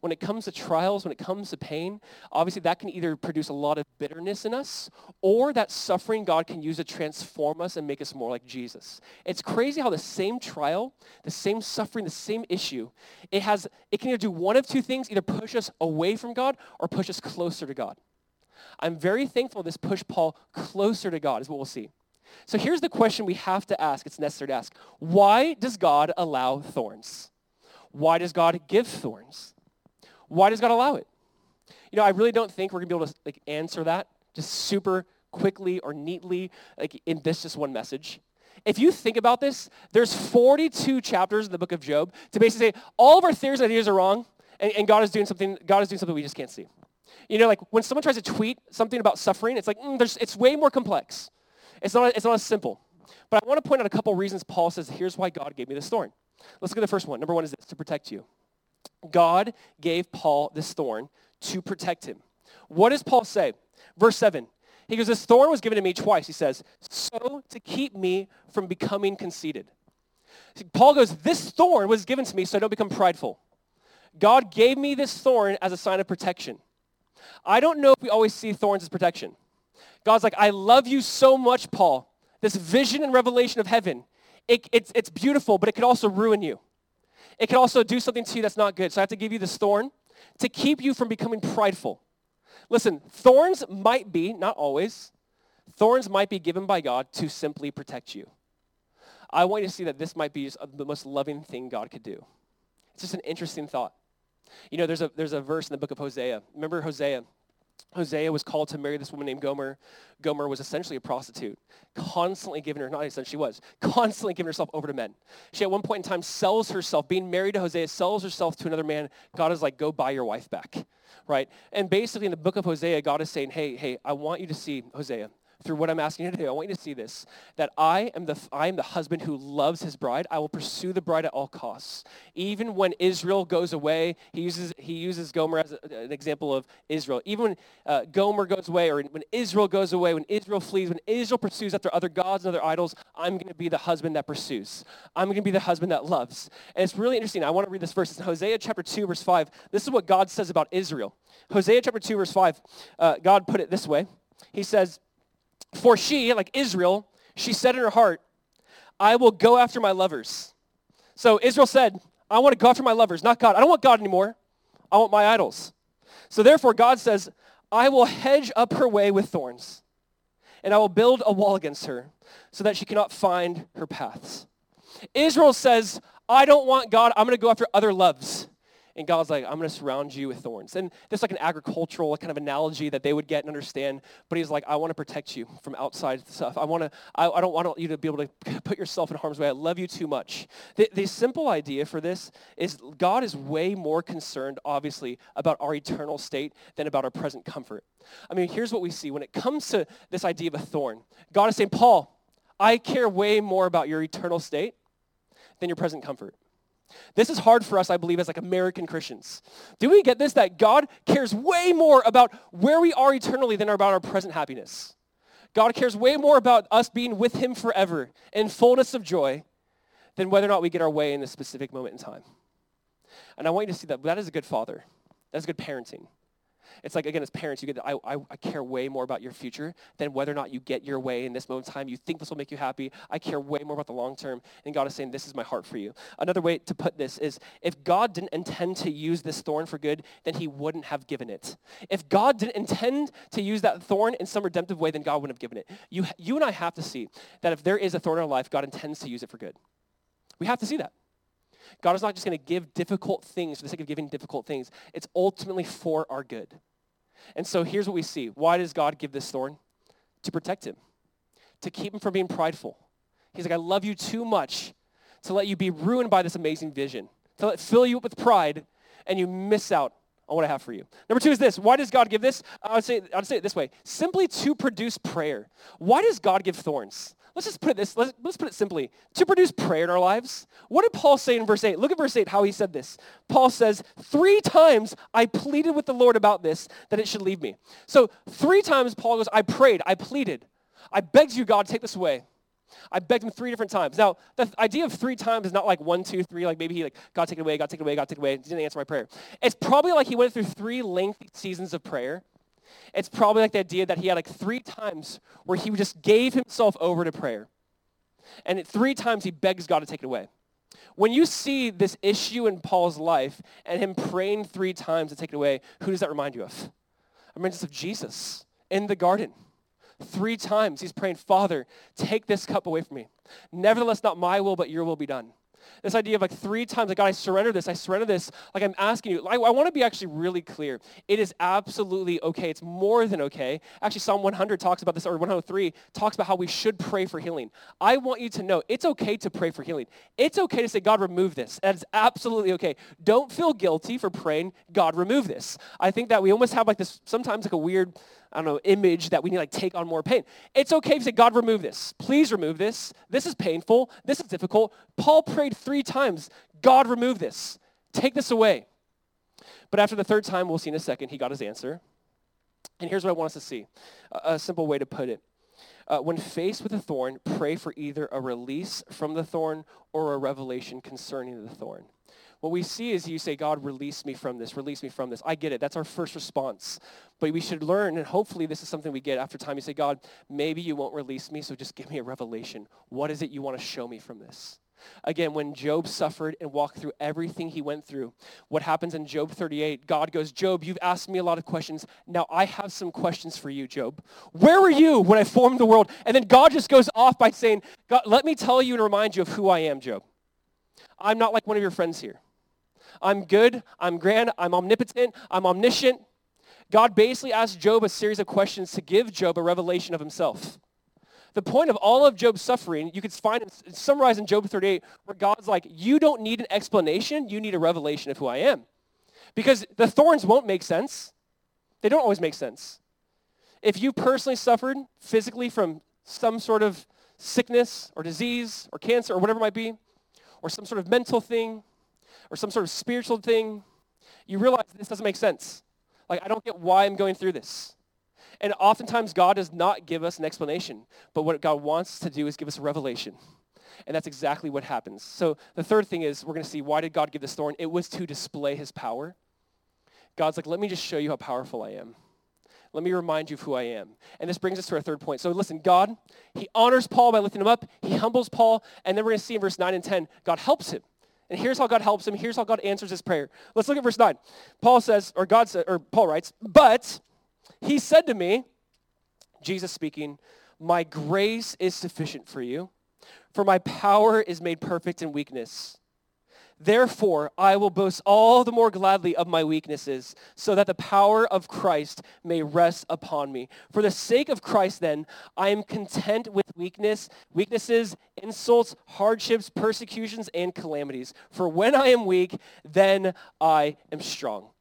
when it comes to trials, when it comes to pain, obviously that can either produce a lot of bitterness in us or that suffering God can use to transform us and make us more like Jesus. It's crazy how the same trial, the same suffering, the same issue, it has it can either do one of two things, either push us away from God or push us closer to God. I'm very thankful this pushed Paul closer to God is what we'll see. So here's the question we have to ask. It's necessary to ask. Why does God allow thorns? Why does God give thorns? Why does God allow it? You know, I really don't think we're going to be able to like answer that just super quickly or neatly like in this just one message. If you think about this, there's 42 chapters in the book of Job to basically say all of our theories and ideas are wrong and, and God is doing something God is doing something we just can't see. You know, like when someone tries to tweet something about suffering, it's like mm, there's, it's way more complex. It's not, it's not as simple. But I want to point out a couple reasons Paul says, here's why God gave me this thorn. Let's look at the first one. Number one is this, to protect you. God gave Paul this thorn to protect him. What does Paul say? Verse 7. He goes, This thorn was given to me twice. He says, so to keep me from becoming conceited. Paul goes, This thorn was given to me so I don't become prideful. God gave me this thorn as a sign of protection. I don't know if we always see thorns as protection. God's like, I love you so much, Paul. This vision and revelation of heaven, it, it's, it's beautiful, but it could also ruin you. It can also do something to you that's not good. So I have to give you this thorn to keep you from becoming prideful. Listen, thorns might be, not always, thorns might be given by God to simply protect you. I want you to see that this might be uh, the most loving thing God could do. It's just an interesting thought. You know, there's a, there's a verse in the book of Hosea. Remember Hosea? Hosea was called to marry this woman named Gomer. Gomer was essentially a prostitute, constantly giving her, not essentially she was, constantly giving herself over to men. She at one point in time sells herself, being married to Hosea, sells herself to another man. God is like, go buy your wife back, right? And basically in the book of Hosea, God is saying, hey, hey, I want you to see, Hosea, through what I'm asking you to do. I want you to see this, that I am the, I am the husband who loves his bride. I will pursue the bride at all costs. Even when Israel goes away, he uses, he uses Gomer as an example of Israel. Even when uh, Gomer goes away or when Israel goes away, when Israel flees, when Israel pursues after other gods and other idols, I'm going to be the husband that pursues. I'm going to be the husband that loves. And it's really interesting. I want to read this verse. It's in Hosea chapter 2, verse 5. This is what God says about Israel. Hosea chapter 2, verse 5, uh, God put it this way. He says, for she, like Israel, she said in her heart, I will go after my lovers. So Israel said, I want to go after my lovers, not God. I don't want God anymore. I want my idols. So therefore, God says, I will hedge up her way with thorns, and I will build a wall against her so that she cannot find her paths. Israel says, I don't want God. I'm going to go after other loves. And God's like, I'm going to surround you with thorns. And there's like an agricultural kind of analogy that they would get and understand. But he's like, I want to protect you from outside stuff. I want to, I, I don't want you to be able to put yourself in harm's way. I love you too much. The, the simple idea for this is God is way more concerned, obviously, about our eternal state than about our present comfort. I mean, here's what we see. When it comes to this idea of a thorn, God is saying, Paul, I care way more about your eternal state than your present comfort. This is hard for us, I believe, as like American Christians. Do we get this? That God cares way more about where we are eternally than about our present happiness. God cares way more about us being with him forever in fullness of joy than whether or not we get our way in a specific moment in time. And I want you to see that that is a good father. That's good parenting. It's like, again, as parents, you get, I, I, I, care way more about your future than whether or not you get your way in this moment in time. You think this will make you happy. I care way more about the long term. And God is saying, this is my heart for you. Another way to put this is, if God didn't intend to use this thorn for good, then he wouldn't have given it. If God didn't intend to use that thorn in some redemptive way, then God wouldn't have given it. You, you and I have to see that if there is a thorn in our life, God intends to use it for good. We have to see that. God is not just going to give difficult things for the sake of giving difficult things. It's ultimately for our good. And so here's what we see. Why does God give this thorn? To protect him, to keep him from being prideful. He's like, I love you too much to let you be ruined by this amazing vision, to let fill you up with pride, and you miss out on what I have for you. Number two is this. Why does God give this? I would say, I would say it this way. Simply to produce prayer. Why does God give thorns? Let's just put it this, let's, let's put it simply. To produce prayer in our lives. What did Paul say in verse 8? Look at verse 8, how he said this. Paul says, three times I pleaded with the Lord about this, that it should leave me. So three times Paul goes, I prayed, I pleaded. I begged you, God, take this away. I begged him three different times. Now, the idea of three times is not like one, two, three, like maybe he like, God take it away, God take it away, God take it away, he didn't answer my prayer. It's probably like he went through three lengthy seasons of prayer. It's probably like the idea that he had like three times where he just gave himself over to prayer. And three times he begs God to take it away. When you see this issue in Paul's life and him praying three times to take it away, who does that remind you of? It reminds us of Jesus in the garden. Three times he's praying, Father, take this cup away from me. Nevertheless, not my will, but your will be done. This idea of like three times, like God, I surrender this, I surrender this. Like I'm asking you, I, I want to be actually really clear. It is absolutely okay. It's more than okay. Actually, Psalm 100 talks about this, or 103 talks about how we should pray for healing. I want you to know it's okay to pray for healing. It's okay to say, God, remove this. That is absolutely okay. Don't feel guilty for praying, God, remove this. I think that we almost have like this, sometimes like a weird, I don't know, image that we need to like take on more pain. It's okay to say, God, remove this. Please remove this. This is painful. This is difficult. Paul prayed three times, God, remove this. Take this away. But after the third time, we'll see in a second, he got his answer. And here's what I want us to see a, a simple way to put it. Uh, when faced with a thorn, pray for either a release from the thorn or a revelation concerning the thorn. What we see is you say, God, release me from this, release me from this. I get it. That's our first response. But we should learn, and hopefully this is something we get after time. You say, God, maybe you won't release me, so just give me a revelation. What is it you want to show me from this? Again, when Job suffered and walked through everything he went through, what happens in Job 38? God goes, Job, you've asked me a lot of questions. Now I have some questions for you, Job. Where were you when I formed the world? And then God just goes off by saying, God, let me tell you and remind you of who I am, Job. I'm not like one of your friends here. I'm good, I'm grand, I'm omnipotent, I'm omniscient. God basically asked Job a series of questions to give Job a revelation of himself. The point of all of Job's suffering, you could find it summarized in Job 38, where God's like, you don't need an explanation, you need a revelation of who I am. Because the thorns won't make sense. They don't always make sense. If you personally suffered physically from some sort of sickness or disease or cancer or whatever it might be, or some sort of mental thing, or some sort of spiritual thing, you realize this doesn't make sense. Like, I don't get why I'm going through this. And oftentimes, God does not give us an explanation, but what God wants to do is give us a revelation. And that's exactly what happens. So the third thing is we're going to see why did God give this thorn? It was to display his power. God's like, let me just show you how powerful I am. Let me remind you of who I am. And this brings us to our third point. So listen, God, he honors Paul by lifting him up. He humbles Paul. And then we're going to see in verse 9 and 10, God helps him. And here's how God helps him. Here's how God answers his prayer. Let's look at verse 9. Paul says, or God said, or Paul writes, but he said to me, Jesus speaking, my grace is sufficient for you, for my power is made perfect in weakness. Therefore, I will boast all the more gladly of my weaknesses, so that the power of Christ may rest upon me. For the sake of Christ, then, I am content with weakness, weaknesses, insults, hardships, persecutions, and calamities. For when I am weak, then I am strong.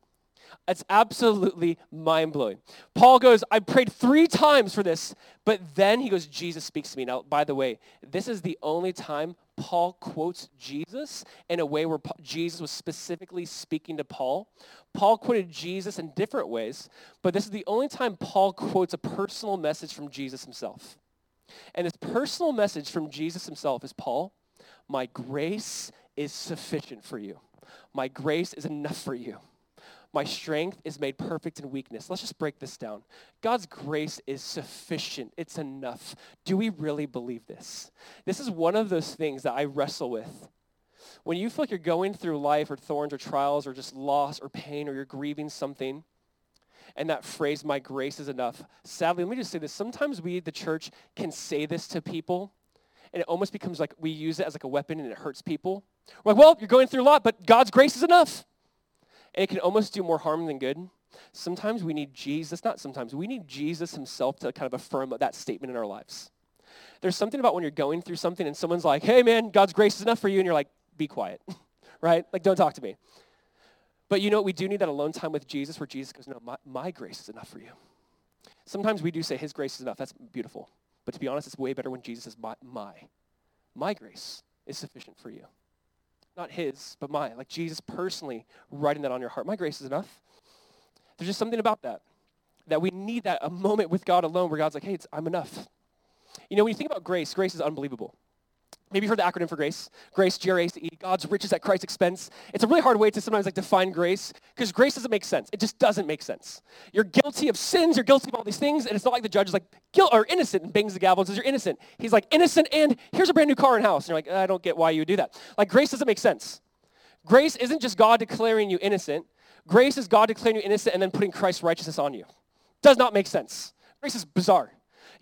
It's absolutely mind-blowing. Paul goes, I prayed three times for this, but then he goes, Jesus speaks to me. Now, by the way, this is the only time Paul quotes Jesus in a way where Jesus was specifically speaking to Paul. Paul quoted Jesus in different ways, but this is the only time Paul quotes a personal message from Jesus himself. And this personal message from Jesus himself is, Paul, my grace is sufficient for you. My grace is enough for you. My strength is made perfect in weakness. Let's just break this down. God's grace is sufficient. It's enough. Do we really believe this? This is one of those things that I wrestle with. When you feel like you're going through life or thorns or trials or just loss or pain or you're grieving something, and that phrase, my grace is enough. Sadly, let me just say this. Sometimes we, the church, can say this to people, and it almost becomes like we use it as like a weapon and it hurts people. We're like, well, you're going through a lot, but God's grace is enough and it can almost do more harm than good. Sometimes we need Jesus, not sometimes, we need Jesus himself to kind of affirm that statement in our lives. There's something about when you're going through something and someone's like, hey man, God's grace is enough for you, and you're like, be quiet, right? Like, don't talk to me. But you know what? We do need that alone time with Jesus where Jesus goes, no, my, my grace is enough for you. Sometimes we do say his grace is enough. That's beautiful. But to be honest, it's way better when Jesus says, my, my, my grace is sufficient for you not his, but mine. Like Jesus personally writing that on your heart. My grace is enough. There's just something about that. That we need that a moment with God alone where God's like, hey, I'm enough. You know, when you think about grace, grace is unbelievable. Maybe you've heard the acronym for grace. Grace, G-R-A-C-E, God's riches at Christ's expense. It's a really hard way to sometimes like define grace because grace doesn't make sense. It just doesn't make sense. You're guilty of sins, you're guilty of all these things, and it's not like the judge is like, guilt or innocent and bangs the gavel and says you're innocent. He's like, innocent and here's a brand new car and house. And you're like, I don't get why you would do that. Like grace doesn't make sense. Grace isn't just God declaring you innocent. Grace is God declaring you innocent and then putting Christ's righteousness on you. Does not make sense. Grace is bizarre.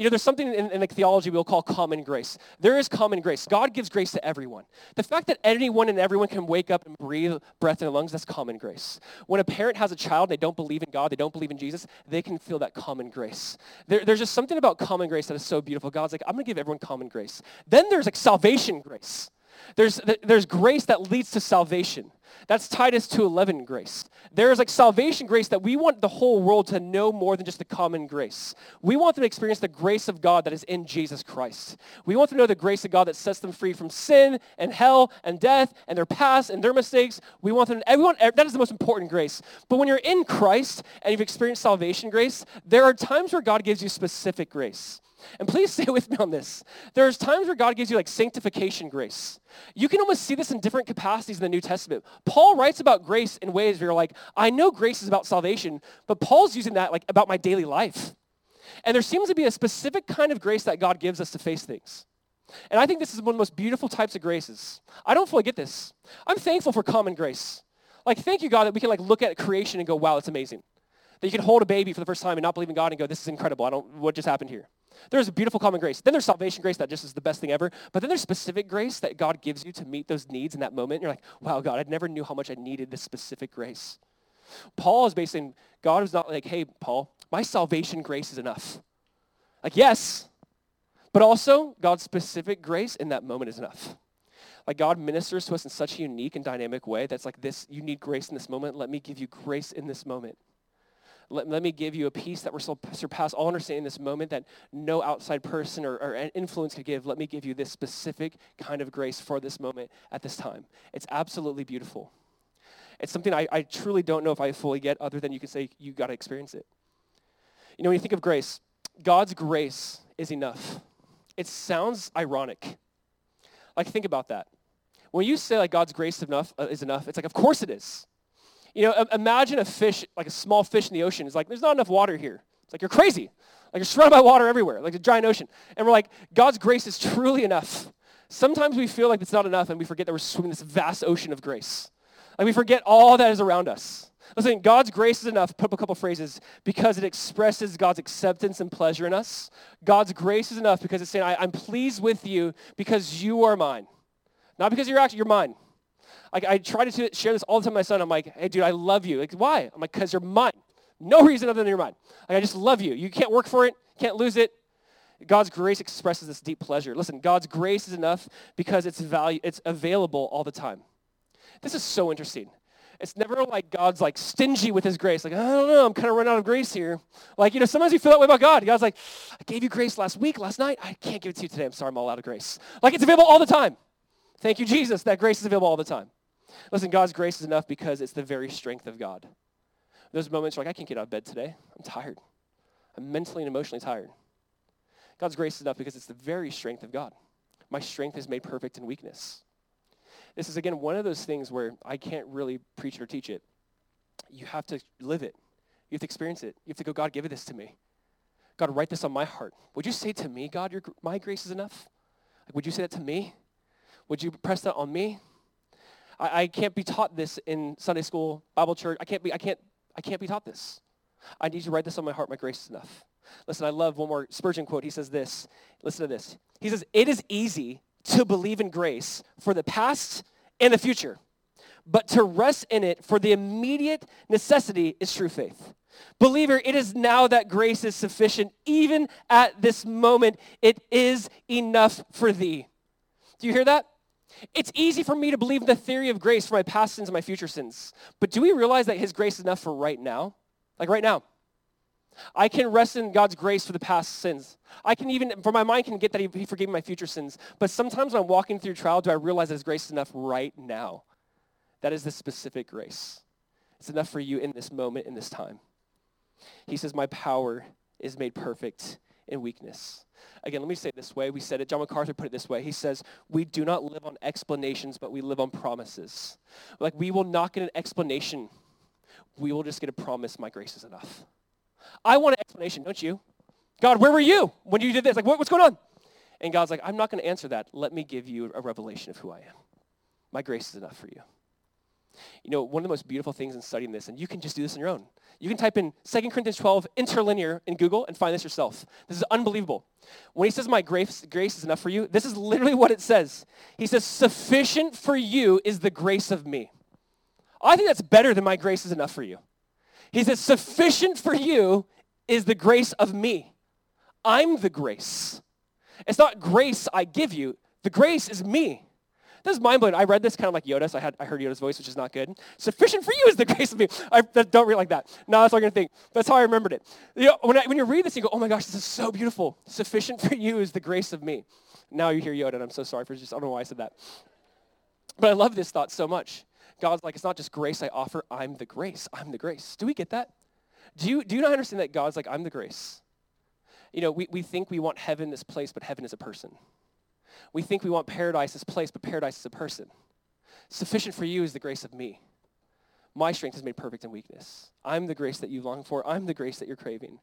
You know, there's something in, in theology we'll call common grace. There is common grace. God gives grace to everyone. The fact that anyone and everyone can wake up and breathe breath in their lungs, that's common grace. When a parent has a child, and they don't believe in God, they don't believe in Jesus, they can feel that common grace. There, there's just something about common grace that is so beautiful. God's like, I'm going to give everyone common grace. Then there's like salvation grace. There's, there's grace that leads to salvation. That's Titus 2.11 grace. There is like salvation grace that we want the whole world to know more than just the common grace. We want them to experience the grace of God that is in Jesus Christ. We want them to know the grace of God that sets them free from sin and hell and death and their past and their mistakes. We want them, everyone, that is the most important grace. But when you're in Christ and you've experienced salvation grace, there are times where God gives you specific grace. And please stay with me on this. There's times where God gives you like sanctification grace. You can almost see this in different capacities in the New Testament. Paul writes about grace in ways where you're like, I know grace is about salvation, but Paul's using that like about my daily life. And there seems to be a specific kind of grace that God gives us to face things. And I think this is one of the most beautiful types of graces. I don't fully get this. I'm thankful for common grace. Like, thank you, God, that we can like look at creation and go, wow, it's amazing. That you can hold a baby for the first time and not believe in God and go, this is incredible. I don't, what just happened here? There's a beautiful common grace. Then there's salvation grace that just is the best thing ever. But then there's specific grace that God gives you to meet those needs in that moment. You're like, wow, God, I never knew how much I needed this specific grace. Paul is basically, God was not like, hey, Paul, my salvation grace is enough. Like, yes, but also God's specific grace in that moment is enough. Like God ministers to us in such a unique and dynamic way that's like this, you need grace in this moment. Let me give you grace in this moment. Let, let me give you a peace that will surpass all understanding in this moment that no outside person or, or influence could give. Let me give you this specific kind of grace for this moment at this time. It's absolutely beautiful. It's something I, I truly don't know if I fully get other than you can say you got to experience it. You know, when you think of grace, God's grace is enough. It sounds ironic. Like, think about that. When you say like God's grace enough, uh, is enough, it's like, of course it is. You know, imagine a fish, like a small fish in the ocean. It's like, there's not enough water here. It's like, you're crazy. Like, you're surrounded by water everywhere, like a giant ocean. And we're like, God's grace is truly enough. Sometimes we feel like it's not enough and we forget that we're swimming this vast ocean of grace. Like, we forget all that is around us. Listen, God's grace is enough. Put up a couple phrases because it expresses God's acceptance and pleasure in us. God's grace is enough because it's saying, I, am pleased with you because you are mine. Not because you're actually, you're mine. Like I try to share this all the time with my son. I'm like, hey, dude, I love you. Like, why? I'm like, because you're mine. No reason other than you're mine. Like, I just love you. You can't work for it. Can't lose it. God's grace expresses this deep pleasure. Listen, God's grace is enough because it's value, it's available all the time. This is so interesting. It's never like God's like stingy with his grace. Like, I don't know, I'm kind of running out of grace here. Like, you know, sometimes you feel that way about God. God's like, I gave you grace last week, last night. I can't give it to you today. I'm sorry, I'm all out of grace. Like, it's available all the time. Thank you, Jesus. That grace is available all the time. Listen, God's grace is enough because it's the very strength of God. Those moments you're like, I can't get out of bed today. I'm tired. I'm mentally and emotionally tired. God's grace is enough because it's the very strength of God. My strength is made perfect in weakness. This is, again, one of those things where I can't really preach it or teach it. You have to live it. You have to experience it. You have to go, God, give this to me. God, write this on my heart. Would you say to me, God, your, my grace is enough? Like, would you say that to me? Would you press that on me? I, I can't be taught this in Sunday school, Bible church. I can't be, I can't, I can't be taught this. I need to write this on my heart. My grace is enough. Listen, I love one more Spurgeon quote. He says this. Listen to this. He says, it is easy to believe in grace for the past and the future, but to rest in it for the immediate necessity is true faith. Believer, it is now that grace is sufficient. Even at this moment, it is enough for thee. Do you hear that? It's easy for me to believe in the theory of grace for my past sins and my future sins. But do we realize that his grace is enough for right now? Like right now. I can rest in God's grace for the past sins. I can even, for my mind, can get that he, forgave my future sins. But sometimes when I'm walking through trial, do I realize that his grace is enough right now? That is the specific grace. It's enough for you in this moment, in this time. He says, my power is made perfect in weakness. Again, let me say it this way. We said it, John MacArthur put it this way. He says, We do not live on explanations, but we live on promises. Like, we will not get an explanation. We will just get a promise, my grace is enough. I want an explanation, don't you? God, where were you when you did this? Like, what, what's going on? And God's like, I'm not going to answer that. Let me give you a revelation of who I am. My grace is enough for you. You know, one of the most beautiful things in studying this, and you can just do this on your own. You can type in 2 Corinthians 12 interlinear in Google and find this yourself. This is unbelievable. When he says, My grace, grace is enough for you, this is literally what it says. He says, Sufficient for you is the grace of me. I think that's better than my grace is enough for you. He says, Sufficient for you is the grace of me. I'm the grace. It's not grace I give you, the grace is me. This is mind blowing. I read this kind of like Yoda, so I, had, I heard Yoda's voice, which is not good. Sufficient for you is the grace of me. I don't read like that. No, that's what I'm going to think. That's how I remembered it. You know, when, I, when you read this, you go, oh my gosh, this is so beautiful. Sufficient for you is the grace of me. Now you hear Yoda, and I'm so sorry for just, I don't know why I said that. But I love this thought so much. God's like, it's not just grace I offer, I'm the grace. I'm the grace. Do we get that? Do you, do you not understand that God's like, I'm the grace? You know, we, we think we want heaven, this place, but heaven is a person. We think we want paradise as place, but paradise is a person. Sufficient for you is the grace of me. My strength is made perfect in weakness. I'm the grace that you long for. I'm the grace that you're craving.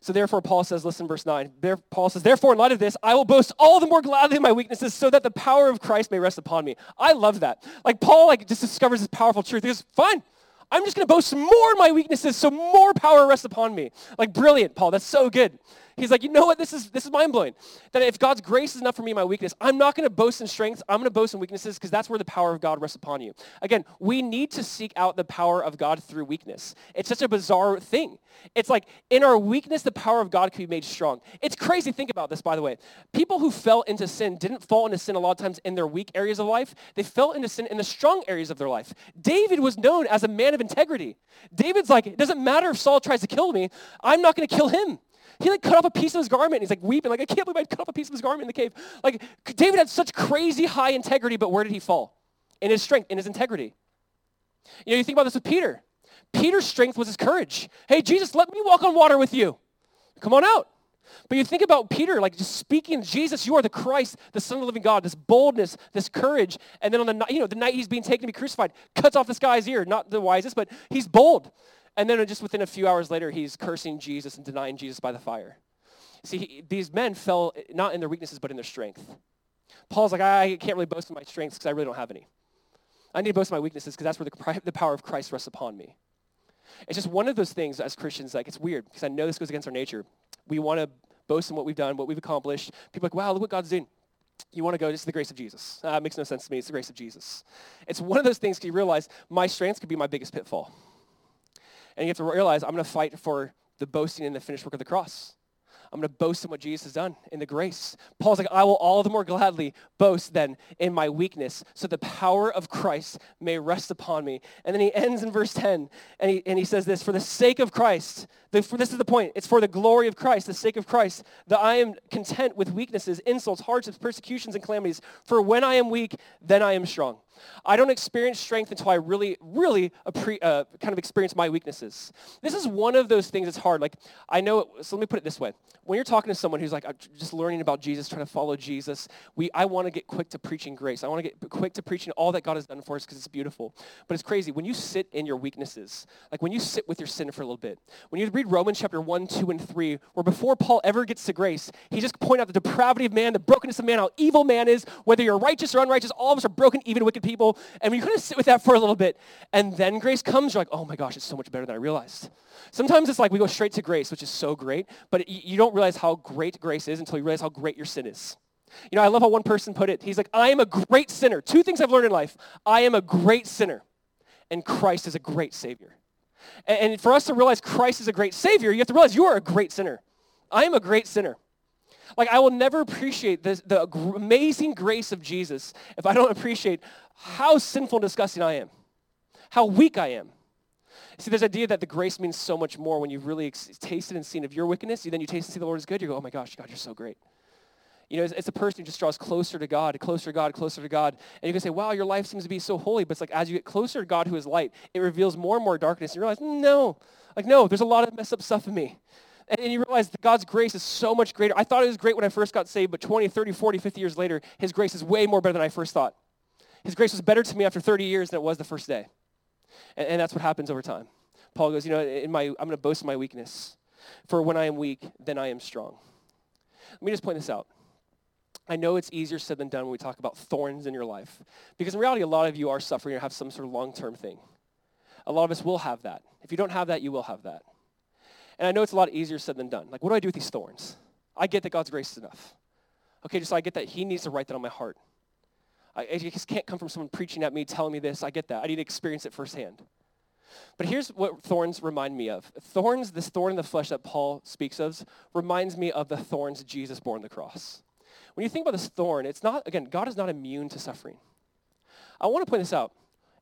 So therefore, Paul says, listen, verse 9. There, Paul says, therefore, in light of this, I will boast all the more gladly in my weaknesses so that the power of Christ may rest upon me. I love that. Like Paul like just discovers this powerful truth. He goes, fine, I'm just going to boast more in my weaknesses so more power rests upon me. Like brilliant, Paul. That's so good. He's like, you know what? This is this is mind blowing. That if God's grace is enough for me my weakness, I'm not going to boast in strength. I'm going to boast in weaknesses because that's where the power of God rests upon you. Again, we need to seek out the power of God through weakness. It's such a bizarre thing. It's like in our weakness, the power of God can be made strong. It's crazy. Think about this, by the way. People who fell into sin didn't fall into sin a lot of times in their weak areas of life. They fell into sin in the strong areas of their life. David was known as a man of integrity. David's like, it doesn't matter if Saul tries to kill me. I'm not going to kill him. He like cut off a piece of his garment. He's like weeping, like, I can't believe I cut off a piece of his garment in the cave. Like David had such crazy high integrity, but where did he fall? In his strength, in his integrity. You know, you think about this with Peter. Peter's strength was his courage. Hey, Jesus, let me walk on water with you. Come on out. But you think about Peter, like just speaking, Jesus, you are the Christ, the Son of the living God, this boldness, this courage. And then on the, you know, the night he's being taken to be crucified, cuts off this guy's ear. Not the wisest, but he's bold. And then just within a few hours later, he's cursing Jesus and denying Jesus by the fire. See, he, these men fell not in their weaknesses, but in their strength. Paul's like, I can't really boast in my strengths because I really don't have any. I need to boast in my weaknesses because that's where the, the power of Christ rests upon me. It's just one of those things as Christians, like it's weird because I know this goes against our nature. We want to boast in what we've done, what we've accomplished. People are like, wow, look what God's doing. You want to go, it's the grace of Jesus. Uh, makes no sense to me. It's the grace of Jesus. It's one of those things you realize my strengths could be my biggest pitfall. And you have to realize I'm going to fight for the boasting in the finished work of the cross. I'm going to boast in what Jesus has done in the grace. Paul's like, I will all the more gladly boast then in my weakness so the power of Christ may rest upon me. And then he ends in verse 10 and he, and he says this, for the sake of Christ, the, for, this is the point, it's for the glory of Christ, the sake of Christ, that I am content with weaknesses, insults, hardships, persecutions, and calamities. For when I am weak, then I am strong. I don't experience strength until I really, really appre- uh, kind of experience my weaknesses. This is one of those things that's hard. Like, I know, it, so let me put it this way. When you're talking to someone who's like, just learning about Jesus, trying to follow Jesus, we, I want to get quick to preaching grace. I want to get quick to preaching all that God has done for us because it's beautiful. But it's crazy. When you sit in your weaknesses, like when you sit with your sin for a little bit, when you read Romans chapter 1, 2, and 3, where before Paul ever gets to grace, he just point out the depravity of man, the brokenness of man, how evil man is, whether you're righteous or unrighteous, all of us are broken, even wicked people. And you kind of sit with that for a little bit, and then grace comes, you're like, oh my gosh, it's so much better than I realized. Sometimes it's like we go straight to grace, which is so great, but you don't realize how great grace is until you realize how great your sin is. You know, I love how one person put it. He's like, I am a great sinner. Two things I've learned in life. I am a great sinner, and Christ is a great Savior. And for us to realize Christ is a great Savior, you have to realize you are a great sinner. I am a great sinner. Like, I will never appreciate this, the amazing grace of Jesus if I don't appreciate how sinful and disgusting I am, how weak I am. See, this idea that the grace means so much more when you've really ex- tasted and seen of your wickedness. you Then you taste and see the Lord is good. You go, oh my gosh, God, you're so great. You know, it's, it's, a person who just draws closer to God, closer to God, closer to God. And you can say, wow, your life seems to be so holy. But it's like as you get closer to God who is light, it reveals more and more darkness. And you realize, no, like, no, there's a lot of messed up stuff in me. And you realize that God's grace is so much greater. I thought it was great when I first got saved, but 20, 30, 40, 50 years later, His grace is way more better than I first thought. His grace was better to me after 30 years than it was the first day. And, and that's what happens over time. Paul goes, you know, in my, I'm going to boast my weakness. For when I am weak, then I am strong. Let me just point this out. I know it's easier said than done when we talk about thorns in your life. Because in reality, a lot of you are suffering or have some sort of long-term thing. A lot of us will have that. If you don't have that, you will have that. And I know it's a lot easier said than done. Like, what do I do with these thorns? I get that God's grace is enough. Okay, just so I get that He needs to write that on my heart. I, it just can't come from someone preaching at me, telling me this. I get that. I need to experience it firsthand. But here's what thorns remind me of. Thorns, this thorn in the flesh that Paul speaks of, reminds me of the thorns Jesus bore on the cross. When you think about this thorn, it's not, again, God is not immune to suffering. I want to point this out.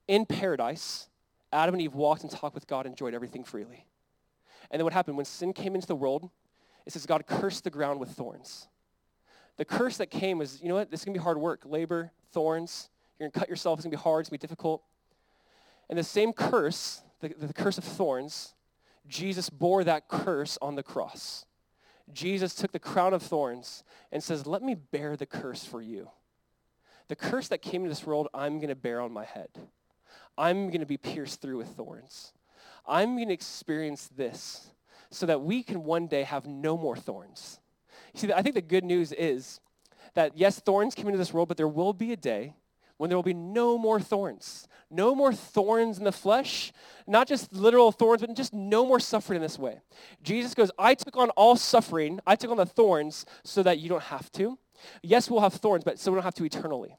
In paradise, Adam and Eve walked and talked with God, enjoyed everything freely. And then what happened? When sin came into the world, it says God cursed the ground with thorns. The curse that came was, you know what? This is going to be hard work. Labor, thorns. You're going to cut yourself. It's going to be hard. It's going to be difficult. And the same curse, the, the curse of thorns, Jesus bore that curse on the cross. Jesus took the crown of thorns and says, let me bear the curse for you. The curse that came into this world, I'm going to bear on my head. I'm going to be pierced through with thorns. I'm going to experience this so that we can one day have no more thorns. You see, I think the good news is that yes, thorns came into this world, but there will be a day when there will be no more thorns. No more thorns in the flesh, not just literal thorns, but just no more suffering in this way. Jesus goes, I took on all suffering, I took on the thorns so that you don't have to. Yes, we'll have thorns, but so we don't have to eternally.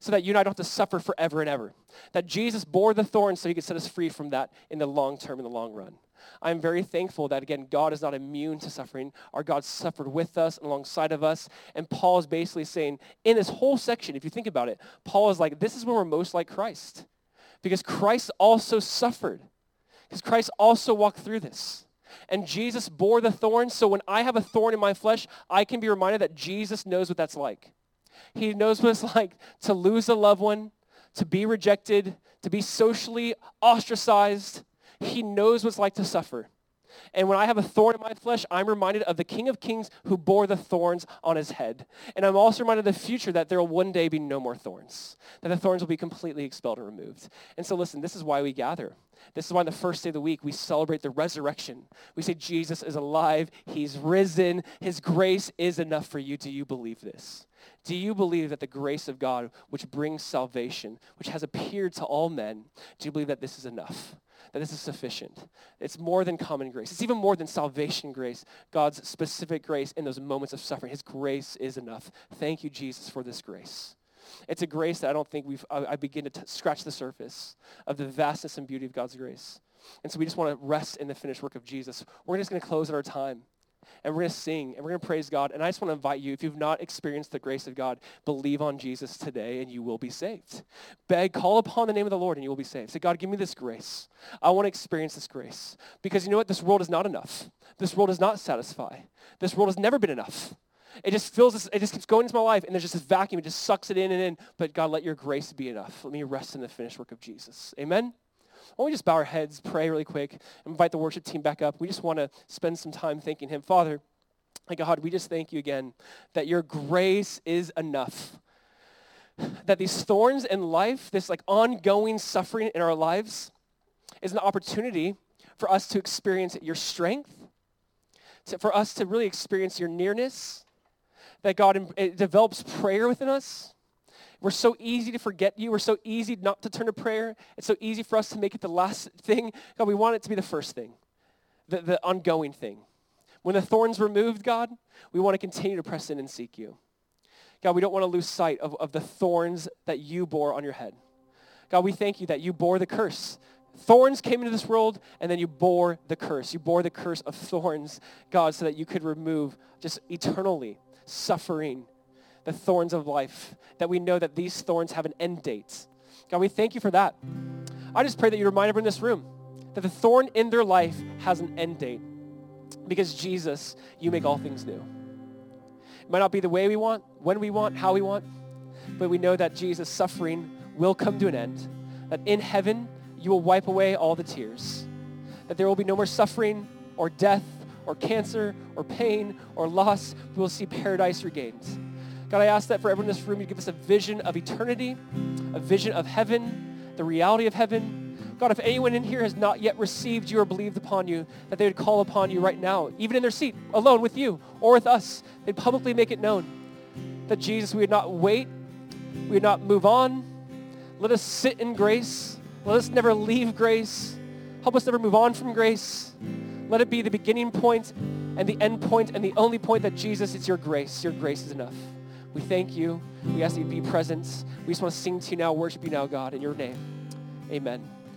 So that you and I don't have to suffer forever and ever. That Jesus bore the thorns so he could set us free from that in the long term, in the long run. I'm very thankful that, again, God is not immune to suffering. Our God suffered with us and alongside of us. And Paul is basically saying, in this whole section, if you think about it, Paul is like, this is when we're most like Christ. Because Christ also suffered. Because Christ also walked through this. And Jesus bore the thorns. So when I have a thorn in my flesh, I can be reminded that Jesus knows what that's like. He knows what it's like to lose a loved one, to be rejected, to be socially ostracized, he knows what it's like to suffer. And when I have a thorn in my flesh, I'm reminded of the King of Kings who bore the thorns on his head. And I'm also reminded of the future that there will one day be no more thorns, that the thorns will be completely expelled and removed. And so listen, this is why we gather. This is why on the first day of the week we celebrate the resurrection. We say Jesus is alive, he's risen, his grace is enough for you. Do you believe this? Do you believe that the grace of God, which brings salvation, which has appeared to all men, do you believe that this is enough? that this is sufficient. It's more than common grace. It's even more than salvation grace, God's specific grace in those moments of suffering. His grace is enough. Thank you, Jesus, for this grace. It's a grace that I don't think we've, I, begin to t- scratch the surface of the vastness and beauty of God's grace. And so we just want to rest in the finished work of Jesus. We're just going to close at our time and we're going to sing and we're going to praise God. And I just want to invite you, if you've not experienced the grace of God, believe on Jesus today and you will be saved. Beg, call upon the name of the Lord and you will be saved. Say, God, give me this grace. I want to experience this grace. Because you know what? This world is not enough. This world does not satisfy. This world has never been enough. It just fills this, it just keeps going into my life and there's just this vacuum. It just sucks it in and in. But God, let your grace be enough. Let me rest in the finished work of Jesus. Amen? Why don't we just bow our heads, pray really quick, invite the worship team back up. We just want to spend some time thanking him. Father, God, we just thank you again that your grace is enough. That these thorns in life, this like ongoing suffering in our lives, is an opportunity for us to experience your strength, for us to really experience your nearness, that God it develops prayer within us, we're so easy to forget you. We're so easy not to turn to prayer. It's so easy for us to make it the last thing. God, we want it to be the first thing, the, the ongoing thing. When the thorn's removed, God, we want to continue to press in and seek you. God, we don't want to lose sight of, of the thorns that you bore on your head. God, we thank you that you bore the curse. Thorns came into this world, and then you bore the curse. You bore the curse of thorns, God, so that you could remove just eternally suffering the thorns of life, that we know that these thorns have an end date. God, we thank you for that. I just pray that you remind everyone in this room that the thorn in their life has an end date. Because Jesus, you make all things new. It might not be the way we want, when we want, how we want, but we know that Jesus' suffering will come to an end. That in heaven, you will wipe away all the tears. That there will be no more suffering or death or cancer or pain or loss, we will see paradise regained. God, I ask that for everyone in this room, you give us a vision of eternity, a vision of heaven, the reality of heaven. God, if anyone in here has not yet received you or believed upon you, that they would call upon you right now, even in their seat, alone with you or with us. They'd publicly make it known that Jesus, we would not wait, we would not move on. Let us sit in grace. Let us never leave grace. Help us never move on from grace. Let it be the beginning point and the end point and the only point that Jesus, it's your grace. Your grace is enough. We thank you. We ask that you be present. We just want to sing to you now, worship you now, God, in your name. Amen.